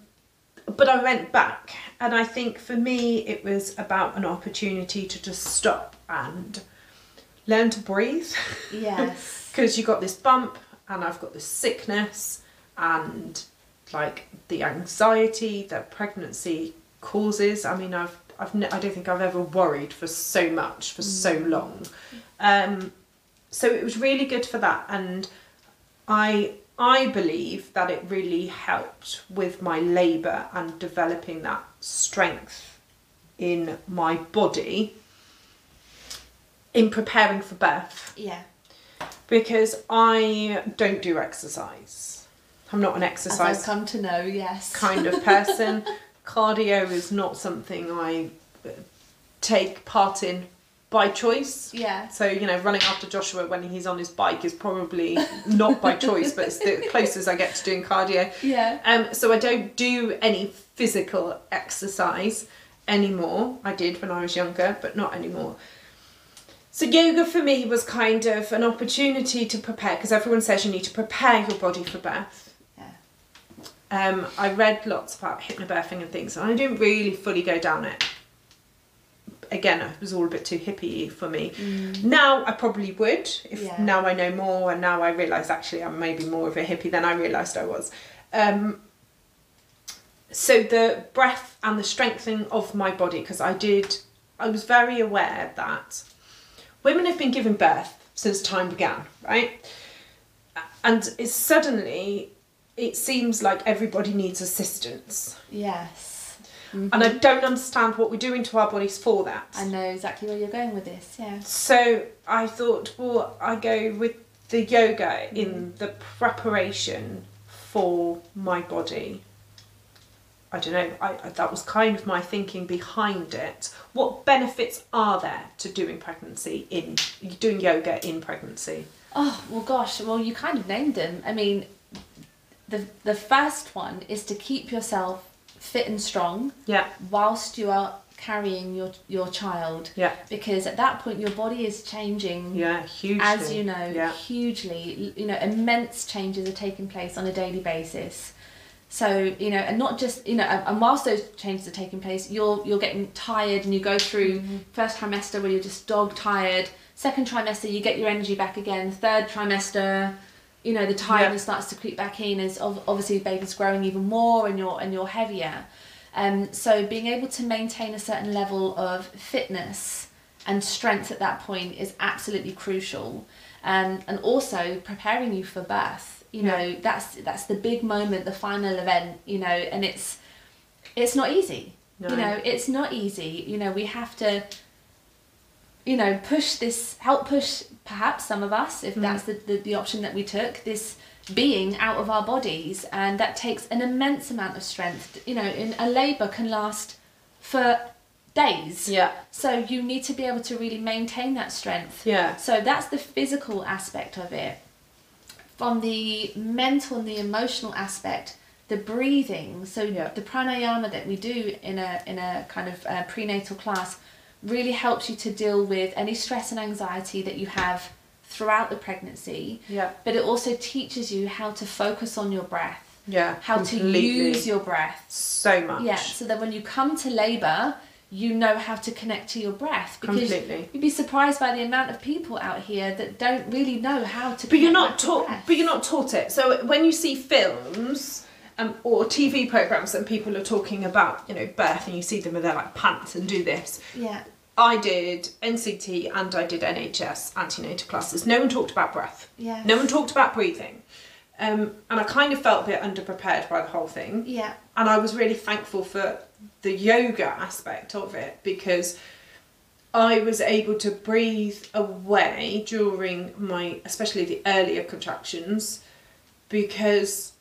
but I went back, and I think for me it was about an opportunity to just stop and learn to breathe. yes [LAUGHS] because you got this bump and I've got this sickness and like the anxiety that pregnancy causes. I mean, I've I've ne- I don't think I've ever worried for so much for so long. Um, so it was really good for that, and I I believe that it really helped with my labour and developing that strength in my body in preparing for birth Yeah. because I don't do exercise. I'm not an As exercise I've come to know, yes. kind of person. [LAUGHS] Cardio is not something I uh, take part in by choice. Yeah. So, you know, running after Joshua when he's on his bike is probably not by [LAUGHS] choice, but it's the closest I get to doing cardio. Yeah. Um, so I don't do any physical exercise anymore. I did when I was younger, but not anymore. So yoga for me was kind of an opportunity to prepare because everyone says you need to prepare your body for birth. Yeah. Um, I read lots about hypnobirthing and things, and I didn't really fully go down it. Again, it was all a bit too hippie for me. Now I probably would if Yeah. now I know more, and now I realise actually I'm maybe more of a hippie than I realised I was. Um, so the breath and the strengthening of my body, because I did, I was very aware that women have been giving birth since time began, right? And it's suddenly it seems like everybody needs assistance. Yes. And I don't understand what we're doing to our bodies for that. I know exactly where you're going with this, yeah. So I thought, well, I go with the yoga in mm. the preparation for my body. I don't know. I, I- that was kind of my thinking behind it. What benefits are there to doing pregnancy in doing yoga in pregnancy? Oh well, gosh. Well, you kind of named them. I mean, the the first one is to keep yourself fit and strong Yeah, whilst you are carrying your your child. yeah, Because at that point, your body is changing. yeah. Hugely. As you know, Yeah. hugely, you know, immense changes are taking place on a daily basis. So you know, and not just you know, and whilst those changes are taking place, you're you're getting tired, and you go through mm-hmm. first trimester where you're just dog tired. Second trimester, you get your energy back again. Third trimester, you know, the tiredness starts to creep back in as obviously the baby's growing even more, and you're and you're heavier. Um, so being able to maintain a certain level of fitness and strength at that point is absolutely crucial. Um, and also preparing you for birth. You know, Yeah. that's that's the big moment, the final event. You know, and it's it's not easy. No. You know, it's not easy. You know, we have to. You know, push this, help push perhaps some of us, if that's the, the, the option that we took, this being out of our bodies, and that takes an immense amount of strength. You know, in a labour can last for days. Yeah, So you need to be able to really maintain that strength. yeah, So that's the physical aspect of it. From the mental and the emotional aspect, the breathing. So Yeah. the pranayama that we do in a in a kind of uh, prenatal class really helps you to deal with any stress and anxiety that you have throughout the pregnancy. yeah, But it also teaches you how to focus on your breath, yeah. how to use your breath. so much. Yeah, so that when you come to labour, you know how to connect to your breath because Completely. you'd be surprised by the amount of people out here that don't really know how to. But you're not taught. But you're not taught it. So when you see films um, or TV programs and people are talking about, you know, birth, and you see them and they're like pants and do this. Yeah, I did NCT and I did NHS antenatal classes. No one talked about breath. yeah, No one talked about breathing. Um, and I kind of felt a bit underprepared by the whole thing. yeah, and I was really thankful for the yoga aspect of it because I was able to breathe away during my, especially the earlier contractions, because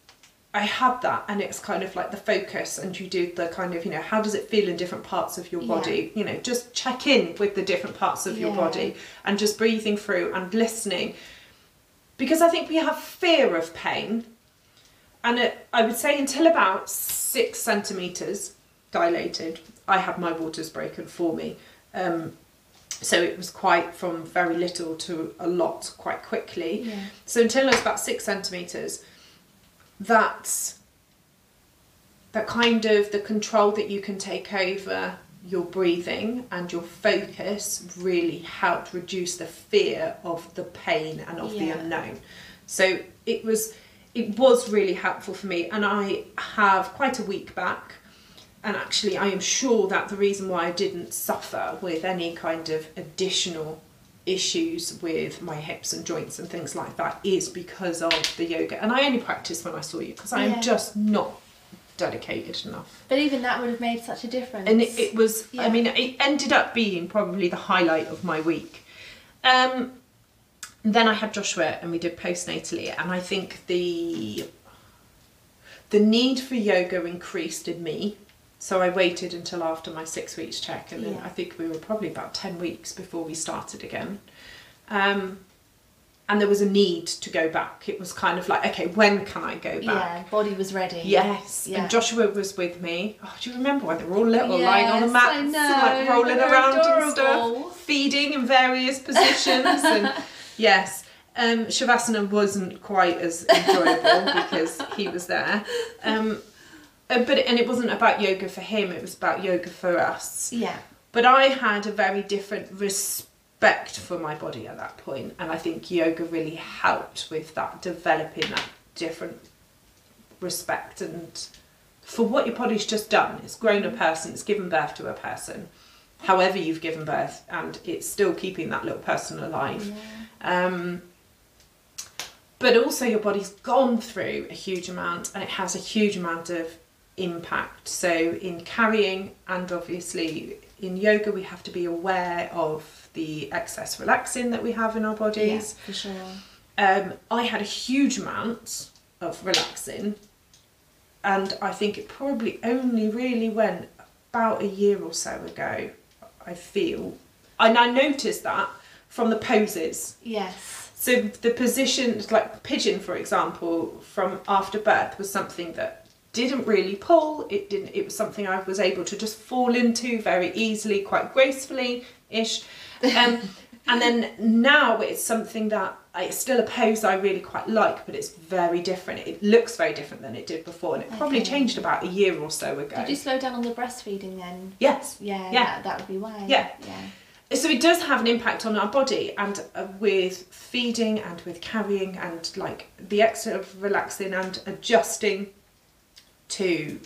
I had that, and it's kind of like the focus, and you do the kind of, you know, how does it feel in different parts of your Yeah. body? You know, just check in with the different parts of your body and just breathing through and listening. Because I think we have fear of pain, and it, I would say until about six centimeters dilated, I had my waters broken for me. Um, so it was quite from very little to a lot quite quickly. yeah, So until I was about six centimeters, that's that kind of the control that you can take over your breathing and your focus really helped reduce the fear of the pain and of the unknown. So it was it was really helpful for me and I have quite a week back and actually, I am sure that the reason why I didn't suffer with any kind of additional issues with my hips and joints and things like that is because of the yoga. And I only practiced when I saw you because I Yeah. am just not dedicated enough. But even that would have made such a difference. And it, it was, I Yeah. mean, it ended up being probably the highlight of my week. Um, then I had Joshua and we did postnatally, and I think the the need for yoga increased in me. So I waited until after my six weeks check, and then Yeah. I think we were probably about ten weeks before we started again. Um, and there was a need to go back. It was kind of like, okay, when can I go back? yeah, body was ready. Yes, Yeah. and Joshua was with me. Oh, do you remember when they were all little, lying on the Yes, mats, I and, know, like rolling around and stuff, feeding in various positions, and [LAUGHS] yes, um, Shavasana wasn't quite as enjoyable because he was there. Um, but and it wasn't about yoga for him; it was about yoga for us. Yeah. But I had a very different respect for my body at that point, and I think yoga really helped with that, developing that different respect and for what your body's just done. It's grown a person, it's given birth to a person, however you've given birth, and it's still keeping that little person alive. Um, but also, your body's gone through a huge amount and it has a huge amount of impact. So, in carrying and obviously in yoga, we have to be aware of the excess relaxin that we have in our bodies. Yeah, for sure. Um, I had a huge amount of relaxin and I think it probably only really went about a year or so ago. I feel, and I noticed that from the poses. Yes. So the position, like pigeon, for example, from after birth was something that didn't really pull. It didn't. It was something I was able to just fall into very easily, quite gracefully, ish. Um, [LAUGHS] and then now it's something that I, it's still a pose I really quite like, but it's very different. It looks very different than it did before, and it probably Okay. changed about a year or so ago. Did you slow down on the breastfeeding then? Yes. Yeah. Yeah. That, that would be why. Yeah. Yeah. so it does have an impact on our body and uh, with feeding and with carrying and like the extra of relaxin and adjusting to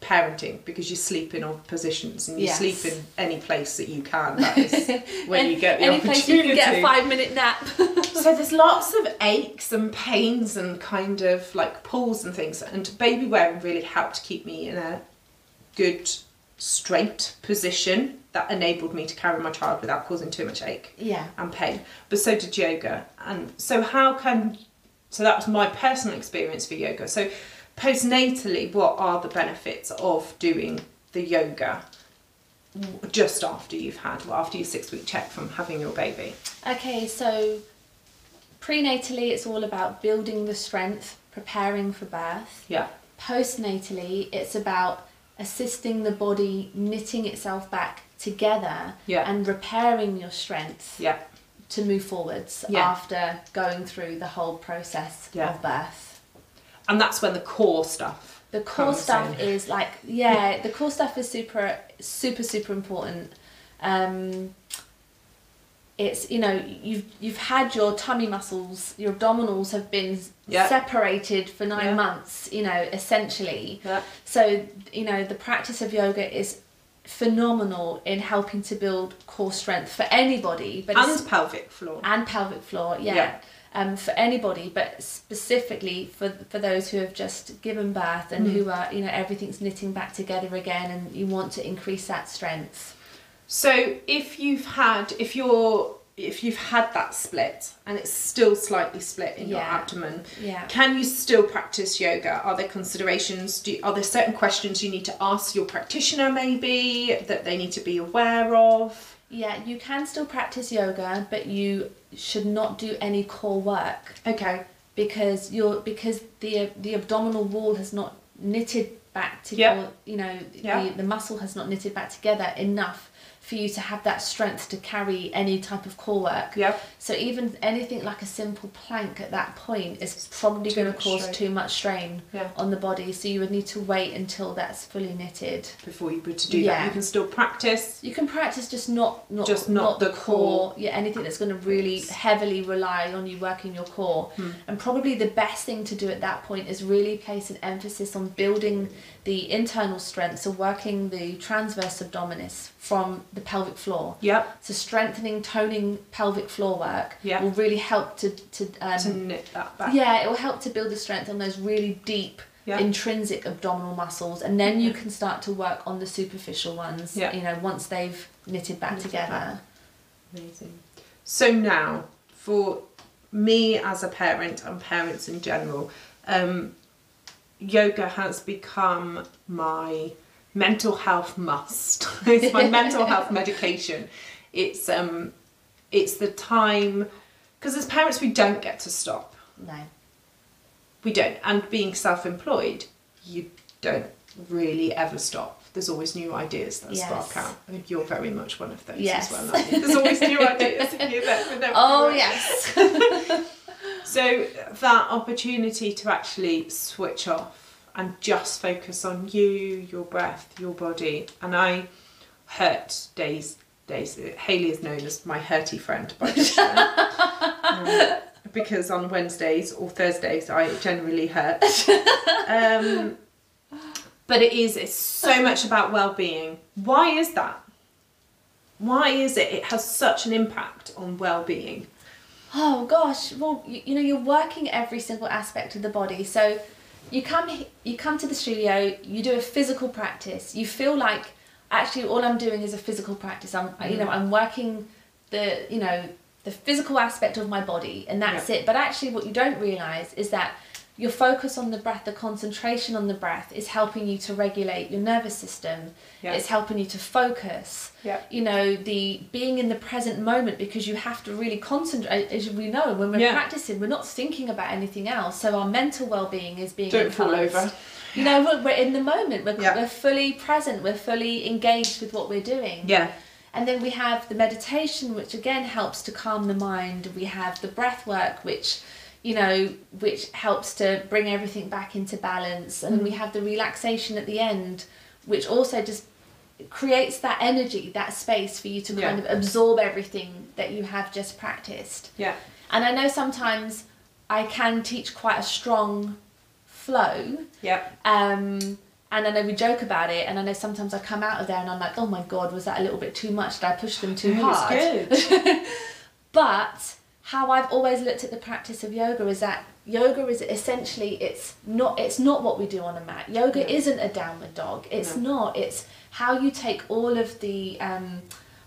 parenting because you sleep in all positions and you Yes. sleep in any place that you can [LAUGHS] that is when you get the Any place you can get a five minute nap. [LAUGHS] so there's lots of aches and pains and kind of like pulls and things and baby wearing really helped keep me in a good straight position that enabled me to carry my child without causing too much ache yeah. and pain but so did yoga and so how can so that was my personal experience for yoga so postnatally what are the benefits of doing the yoga just after you've had well, after your six week check from having your baby Okay, so prenatally, it's all about building the strength, preparing for birth. yeah Postnatally, it's about assisting the body knitting itself back together Yeah. and repairing your strength yeah to move forwards Yeah. after going through the whole process of birth. And that's when the core stuff The core stuff in. is like yeah, the core stuff is super super super important. Um, it's you know you've you've had your tummy muscles, your abdominals have been Yeah. separated for nine months. You know essentially. yeah So you know the practice of yoga is phenomenal in helping to build core strength for anybody, but and pelvic floor and pelvic floor Yeah. Um, for anybody but specifically for for those who have just given birth and Mm. who are you know everything's knitting back together again and you want to increase that strength So if you've had if you're if you've had that split and it's still slightly split in your abdomen, yeah can you still practice yoga? Are there considerations? Do are there certain questions you need to ask your practitioner maybe that they need to be aware of? Yeah you can still practice yoga but you should not do any core work Okay. because you're because the the abdominal wall has not knitted back to Yeah. or, you know Yeah. the, the muscle has not knitted back together enough for you to have that strength to carry any type of core work. Yep. So even anything like a simple plank at that point is probably going to cause strain. too much strain Yeah. on the body. So you would need to wait until that's fully knitted. Before you to do Yeah. that, you can still practice. You can practice just not not Just not the core. Yeah, anything that's going to really heavily rely on you working your core. Hmm. And probably the best thing to do at that point is really place an emphasis on building the internal strength, so working the transverse abdominis from the pelvic floor. Yep. So strengthening, toning pelvic floor work Yeah. will really help to to, um, to knit that back. yeah, it will help to build the strength on those really deep Yeah. intrinsic abdominal muscles, and then you can start to work on the superficial ones. Yeah. You know, once they've knitted back Knitted together. Amazing. So now, for me as a parent and parents in general, um, yoga has become my mental health must. [LAUGHS] it's my mental health medication. It's um, it's the time because as parents we don't get to stop. No. We don't, and being self-employed, you don't really ever stop. There's always new ideas that Yes. spark out. I think you're very much one of those Yes. as well. Aren't you? There's always new [LAUGHS] ideas in you that Oh yes. [LAUGHS] So that opportunity to actually switch off and just focus on you, your breath, your body, and I hurt days. Days. Haley is known as my hurty friend by this um, [LAUGHS] because on Wednesdays or Thursdays I generally hurt. Um, but it is. It's so much about well-being. Why is that? Why is it? It has such an impact on well-being. Oh gosh, well you, you know you're working every single aspect of the body. So you come you come to the studio, you do a physical practice. You feel like actually all I'm doing is a physical practice. I'm you know mm. I'm working the you know the physical aspect of my body and that's it. But actually what you don't realize is that your focus on the breath, the concentration on the breath is helping you to regulate your nervous system. Yeah. It's helping you to focus Yeah. you know the being in the present moment because you have to really concentrate as we know when we're Yeah. practicing we're not thinking about anything else so our mental well-being is being Don't fall over. you know we're, we're in the moment we're, Yeah. we're fully present we're fully engaged with what we're doing Yeah. and then we have the meditation which again helps to calm the mind we have the breath work which you know which helps to bring everything back into balance and then we have the relaxation at the end which also just creates that energy that space for you to kind Yeah. of absorb everything that you have just practiced Yeah. and i know sometimes i can teach quite a strong flow Yeah. um, and I know we joke about it, and I know sometimes I come out of there and I'm like, oh my god, was that a little bit too much? Did I push them too hard? good. [LAUGHS] But how I've always looked at the practice of yoga is that yoga is essentially it's not it's not what we do on a mat. Yoga No. isn't a downward dog. It's No. not. It's how you take all of the um,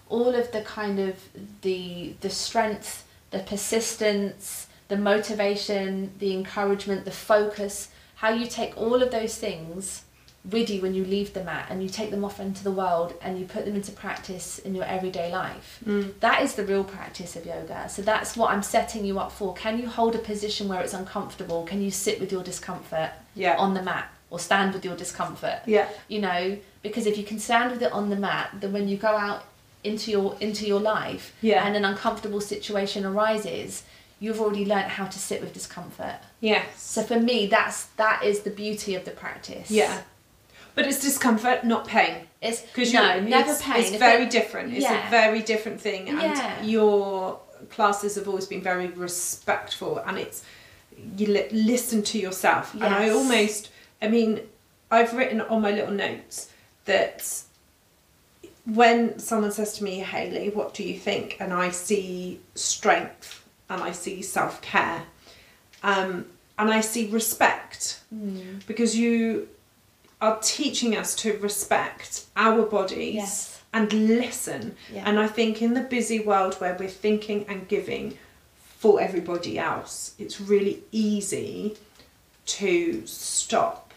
all of the kind of the the strength, the persistence, the motivation, the encouragement, the focus, how you take all of those things with you when you leave the mat and you take them off into the world and you put them into practice in your everyday life. Mm. That is the real practice of yoga. So that's what I'm setting you up for. Can you hold a position where it's uncomfortable? Can you sit with your discomfort Yeah. on the mat or stand with your discomfort? Yeah. You know, because if you can stand with it on the mat, then when you go out into your into your life Yeah. and an uncomfortable situation arises, you've already learnt how to sit with discomfort. Yes. So for me, that's that is the beauty of the practice. Yeah. But it's discomfort, not pain. It's Because no, never it's, pain. It's If very it- different. It's a very different thing, and Yeah. your classes have always been very respectful, and it's you li- listen to yourself. And I almost, I mean, I've written on my little notes that when someone says to me, Haley, what do you think? And I see strength and I see self care, um, and I see respect Mm. because you are teaching us to respect our bodies Yes. and listen. Yeah. And I think in the busy world where we're thinking and giving for everybody else, it's really easy to stop,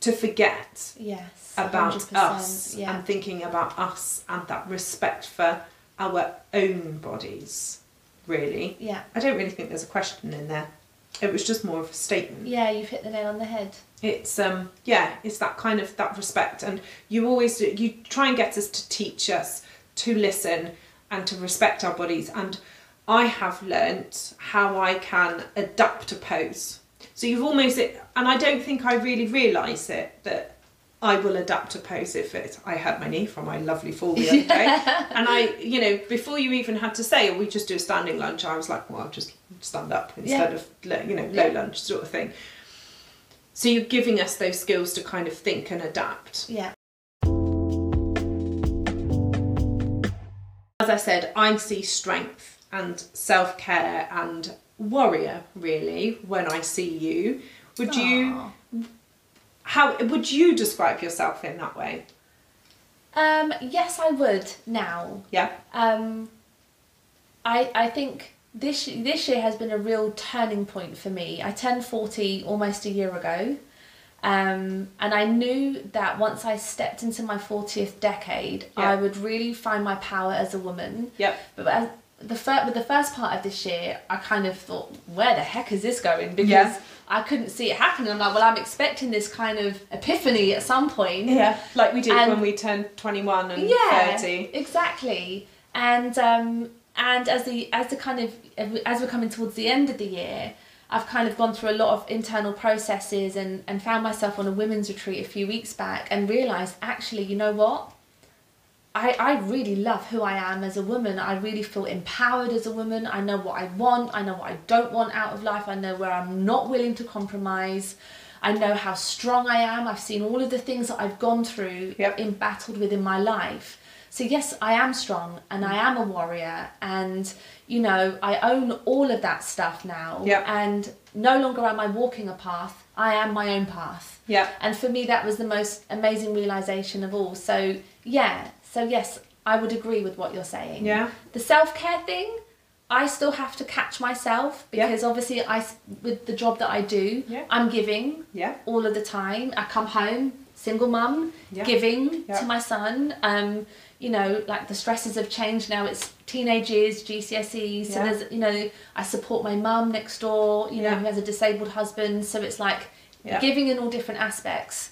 to forget Yes. about us Yeah. and thinking about us and that respect for our own bodies, really. yeah. I don't really think there's a question in there. It was just more of a statement. Yeah, you've hit the nail on the head. It's um yeah, it's that kind of that respect and you always do, you try and get us to teach us to listen and to respect our bodies. And I have learnt how I can adapt a pose. So you've almost, it, and I don't think I really realise it that I will adapt a pose if it. I hurt my knee from my lovely fall the [LAUGHS] other day, [LAUGHS] and I, you know, before you even had to say, "Oh, we just do a standing lunge," I was like, "Well, I'll just stand up instead Yeah. of, you know, low Yeah. lunge sort of thing." So you're giving us those skills to kind of think and adapt. Yeah. As I said, I see strength and self care and warrior really when I see you. Would you? How would you describe yourself in that way? Um, yes, I would now. Yeah. Um, I I think this this year has been a real turning point for me. I turned forty almost a year ago, um, and I knew that once I stepped into my fortieth decade, Yeah. I would really find my power as a woman. Yep. But as the fir- with the first part of this year, I kind of thought, where the heck is this going? Because Yeah. I couldn't see it happening. I'm like, well, I'm expecting this kind of epiphany at some point. Yeah, like we did And- when we turned 21 and yeah 30. exactly and um and as the as the kind of as we're coming towards the end of the year i've kind of gone through a lot of internal processes and and found myself on a women's retreat a few weeks back and realized actually you know what I, I really love who I am as a woman. I really feel empowered as a woman. I know what I want. I know what I don't want out of life. I know where I'm not willing to compromise. I know how strong I am. I've seen all of the things that I've gone through Yep. in battled with in my life. So yes, I am strong and I am a warrior and you know, I own all of that stuff now. Yep. And no longer am I walking a path. I am my own path. Yeah. And for me, that was the most amazing realization of all. So, yeah, so yes, I would agree with what you're saying. Yeah. The self care thing, I still have to catch myself Yeah. because obviously, I with the job that I do, Yeah. I'm giving Yeah. all of the time. I come home, single mum, Yeah. giving Yeah. to my son. Um, you know, like the stresses have changed now. It's teenage years, GCSEs. So Yeah. there's, you know, I support my mum next door. You know, Yeah. who has a disabled husband. So it's like Yeah. giving in all different aspects.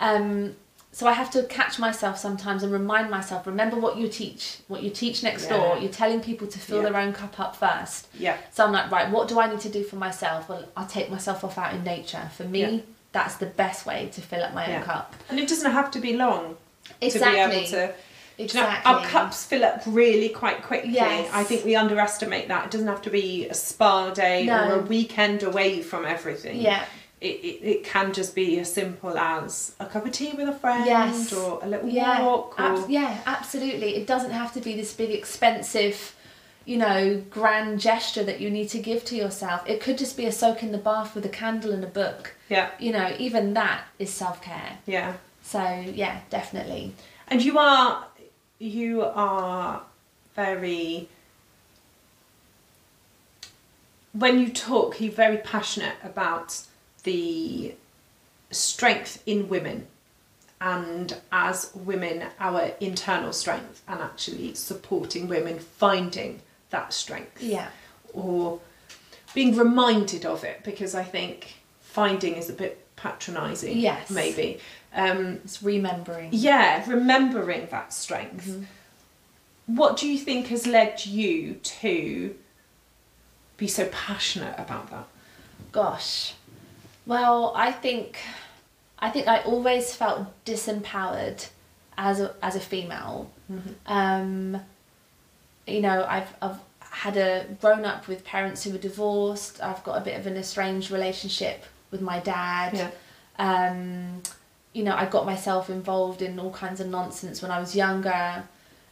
Um, so I have to catch myself sometimes and remind myself. Remember what you teach. What you teach next Yeah. door. You're telling people to fill Yeah. their own cup up first. Yeah. So I'm like, right, what do I need to do for myself? Well, I'll take myself off out in nature. For me, Yeah. that's the best way to fill up my own cup. And it doesn't have to be long Exactly. to be able to. Do you know, exactly. our cups fill up really quite quickly. Yes. I think we underestimate that. It doesn't have to be a spa day No. or a weekend away from everything. Yeah. It, it, it can just be as simple as a cup of tea with a friend Yes. or a little Yeah. walk. Or, Abs- yeah, absolutely. It doesn't have to be this big, expensive, you know, grand gesture that you need to give to yourself. It could just be a soak in the bath with a candle and a book. yeah. You know, even that is self care. Yeah. So yeah, definitely. And you are you are very when you talk you're very passionate about the strength in women and as women our internal strength and actually supporting women finding that strength Yeah. or being reminded of it because I think finding is a bit patronizing Yes. maybe um, It's remembering. yeah, remembering that strength. Mm-hmm. What do you think has led you to be so passionate about that? Gosh. Well, I think I think I always felt disempowered as a as a female. Um, you know, I've I've had a grown up with parents who were divorced. I've got a bit of an estranged relationship with my dad. Yeah. Um, you know, I got myself involved in all kinds of nonsense when I was younger.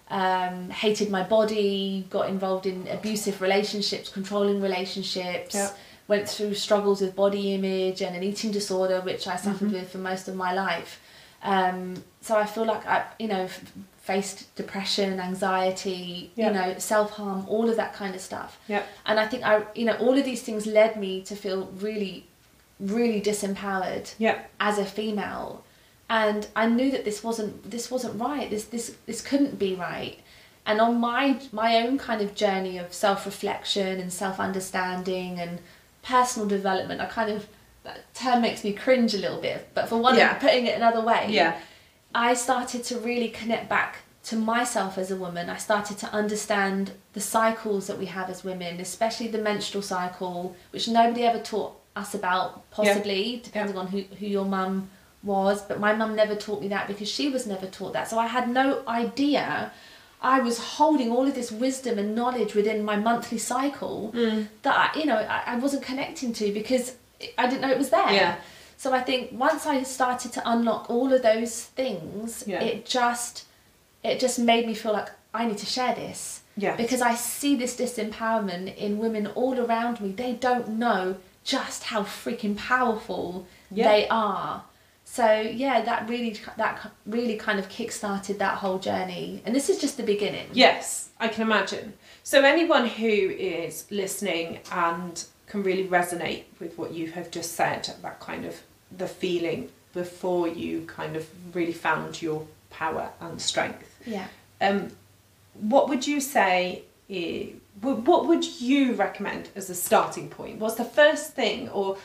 Um, hated my body, got involved in abusive relationships, controlling relationships, Yeah. Went through struggles with body image and an eating disorder, which I suffered with for most of my life. Um, so I feel like I, you know, f- faced depression, anxiety, Yeah. you know, self harm, all of that kind of stuff. Yeah. And I think I, you know, all of these things led me to feel really, really disempowered Yeah. as a female and I knew that this wasn't this wasn't right this this this couldn't be right and on my my own kind of journey of self-reflection and self-understanding and personal development I kind of that term makes me cringe a little bit but for one Yeah. putting it another way Yeah. I started to really connect back to myself as a woman. I started to understand the cycles that we have as women, especially the menstrual cycle, which nobody ever taught us about, possibly, depending on who, who your mum was. But my mum never taught me that because she was never taught that. So I had no idea. I was holding all of this wisdom and knowledge within my monthly cycle hmm. that I, you know I, I wasn't connecting to because I didn't know it was there. Yeah. So I think once I started to unlock all of those things, Yeah. it just it just made me feel like I need to share this. Yes. Because I see this disempowerment in women all around me. They don't know just how freaking powerful Yeah. they are. So yeah, that really that really kind of kick-started that whole journey. And this is just the beginning. Yes, I can imagine. So anyone who is listening and can really resonate with what you have just said, that kind of the feeling before you kind of really found your power and strength. Yeah. Um, what would you say? What would you recommend as a starting point? What's the first thing or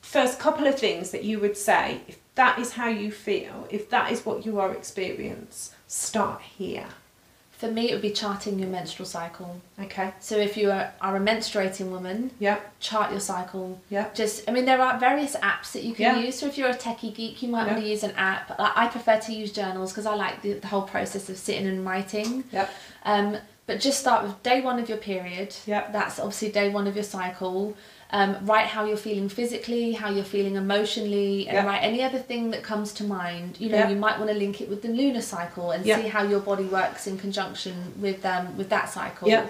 first couple of things that you would say if that is how you feel, if that is what you are experience, start here. For me, it would be charting your menstrual cycle. Okay. So if you are, are a menstruating woman, Yeah. chart your cycle. Yeah. Just, I mean, there are various apps that you can Yeah. use. So if you're a techie geek, you might Yeah. want to use an app. I I prefer to use journals because I like the, the whole process of sitting and writing. Yep. Um, but just start with day one of your period. Yeah. That's obviously day one of your cycle. Um, write how you're feeling physically, how you're feeling emotionally, and Yeah. write any other thing that comes to mind. You know, Yeah. you might want to link it with the lunar cycle and Yeah. see how your body works in conjunction with um, with that cycle. Yeah.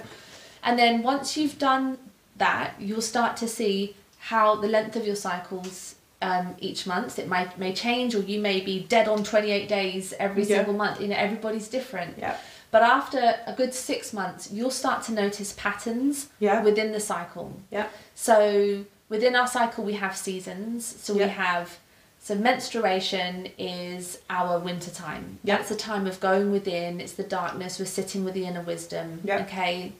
And then once you've done that, you'll start to see how the length of your cycles um, each month it might may change, or you may be dead on twenty eight days every single month. You know, everybody's different. Yeah. But after a good six months, you'll start to notice patterns Yeah. within the cycle. Yeah. So within our cycle, we have seasons. So Yeah. we have so menstruation is our winter time. Yeah. That's the time of going within. It's the darkness. We're sitting with the inner wisdom. Yeah. Okay.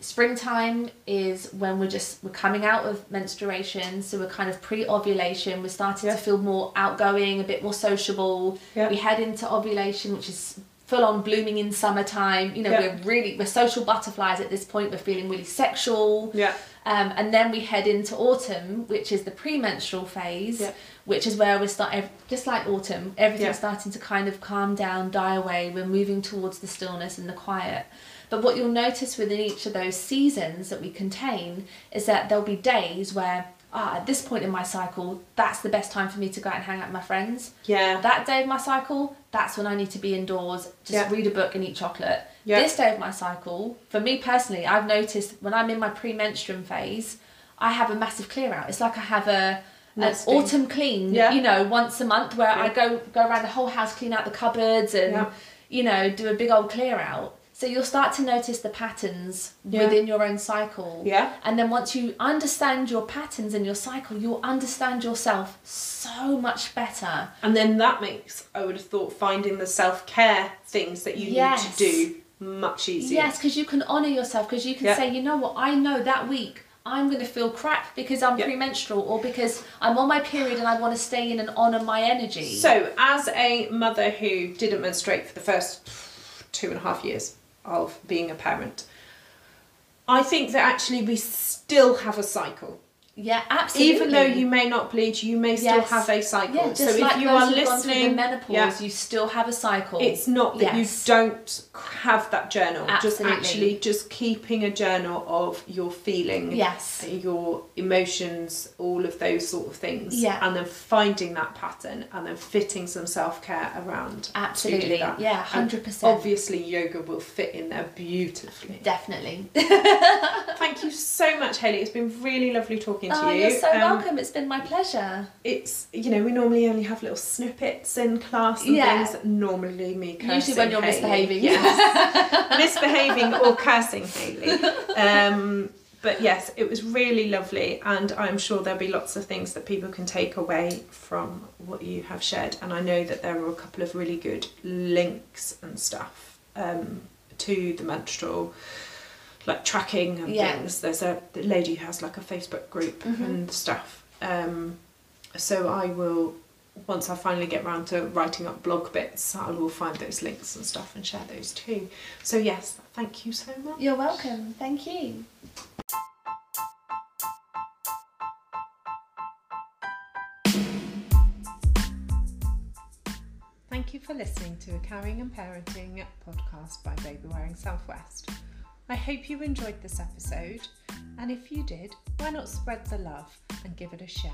Springtime is when we're just we're coming out of menstruation, so we're kind of pre-ovulation. We're starting to feel more outgoing, a bit more sociable. Yeah. We head into ovulation, which is full on blooming in summertime. You know, Yeah. we're really we're social butterflies at this point. We're feeling really sexual. Yeah. Um, and then we head into autumn, which is the premenstrual phase, Yeah. which is where we start just like autumn, everything's Yeah. starting to kind of calm down, die away. We're moving towards the stillness and the quiet. But what you'll notice within each of those seasons that we contain is that there'll be days where, ah, at this point in my cycle, that's the best time for me to go out and hang out with my friends. Yeah. That day of my cycle, that's when I need to be indoors, just Yeah. read a book and eat chocolate. Yeah. This day of my cycle, for me personally, I've noticed when I'm in my premenstruum phase, I have a massive clear out. It's like I have a an autumn clean, Yeah. you know, once a month where I go go around the whole house, clean out the cupboards and you know, do a big old clear out. So you'll start to notice the patterns Yeah. within your own cycle. Yeah. And then once you understand your patterns in your cycle, you'll understand yourself so much better. And then that makes, I would have thought, finding the self care things that you Yes. need to do much easier. Yes, because you can honour yourself, because you can Yeah. say, you know what, I know that week I'm going to feel crap because I'm Yeah. premenstrual or because I'm on my period and I want to stay in and honour my energy. So, as a mother who didn't menstruate for the first two and a half years of being a parent, I think that actually we still have a cycle. Yeah, absolutely. Even though you may not bleed, you may still Yes. have a cycle. yeah, just so if like you those are who've gone through the listening, menopause, yeah, you still have a cycle. it's not that Yes. you don't have that journal. Absolutely. Just actually just keeping a journal of your feeling, Yes. your emotions, all of those sort of things. Yeah. And then finding that pattern and then fitting some self care around. Absolutely. Yeah, 100%. Obviously, yoga will fit in there beautifully. Definitely. [LAUGHS] Thank you so much, Haley. It's been really lovely talking to oh, you. you're so Um, welcome. It's been my pleasure. it's you know we normally only have little snippets in class and Yeah. things. Normally me cursing. Usually when you're Hayley. misbehaving. Yes, [LAUGHS] misbehaving or cursing Haley. Um, but yes, it was really lovely, and I'm sure there'll be lots of things that people can take away from what you have shared. And I know that there are a couple of really good links and stuff um, to the menstrual. Like tracking and Yeah. things. There's a lady who has like a Facebook group Mhm. and stuff. Um, so I will once I finally get around to writing up blog bits, I will find those links and stuff and share those too. So yes, thank you so much. You're welcome. Thank you. Thank you for listening to a Carrying and Parenting podcast by Baby Wearing Southwest. I hope you enjoyed this episode, and if you did, why not spread the love and give it a share?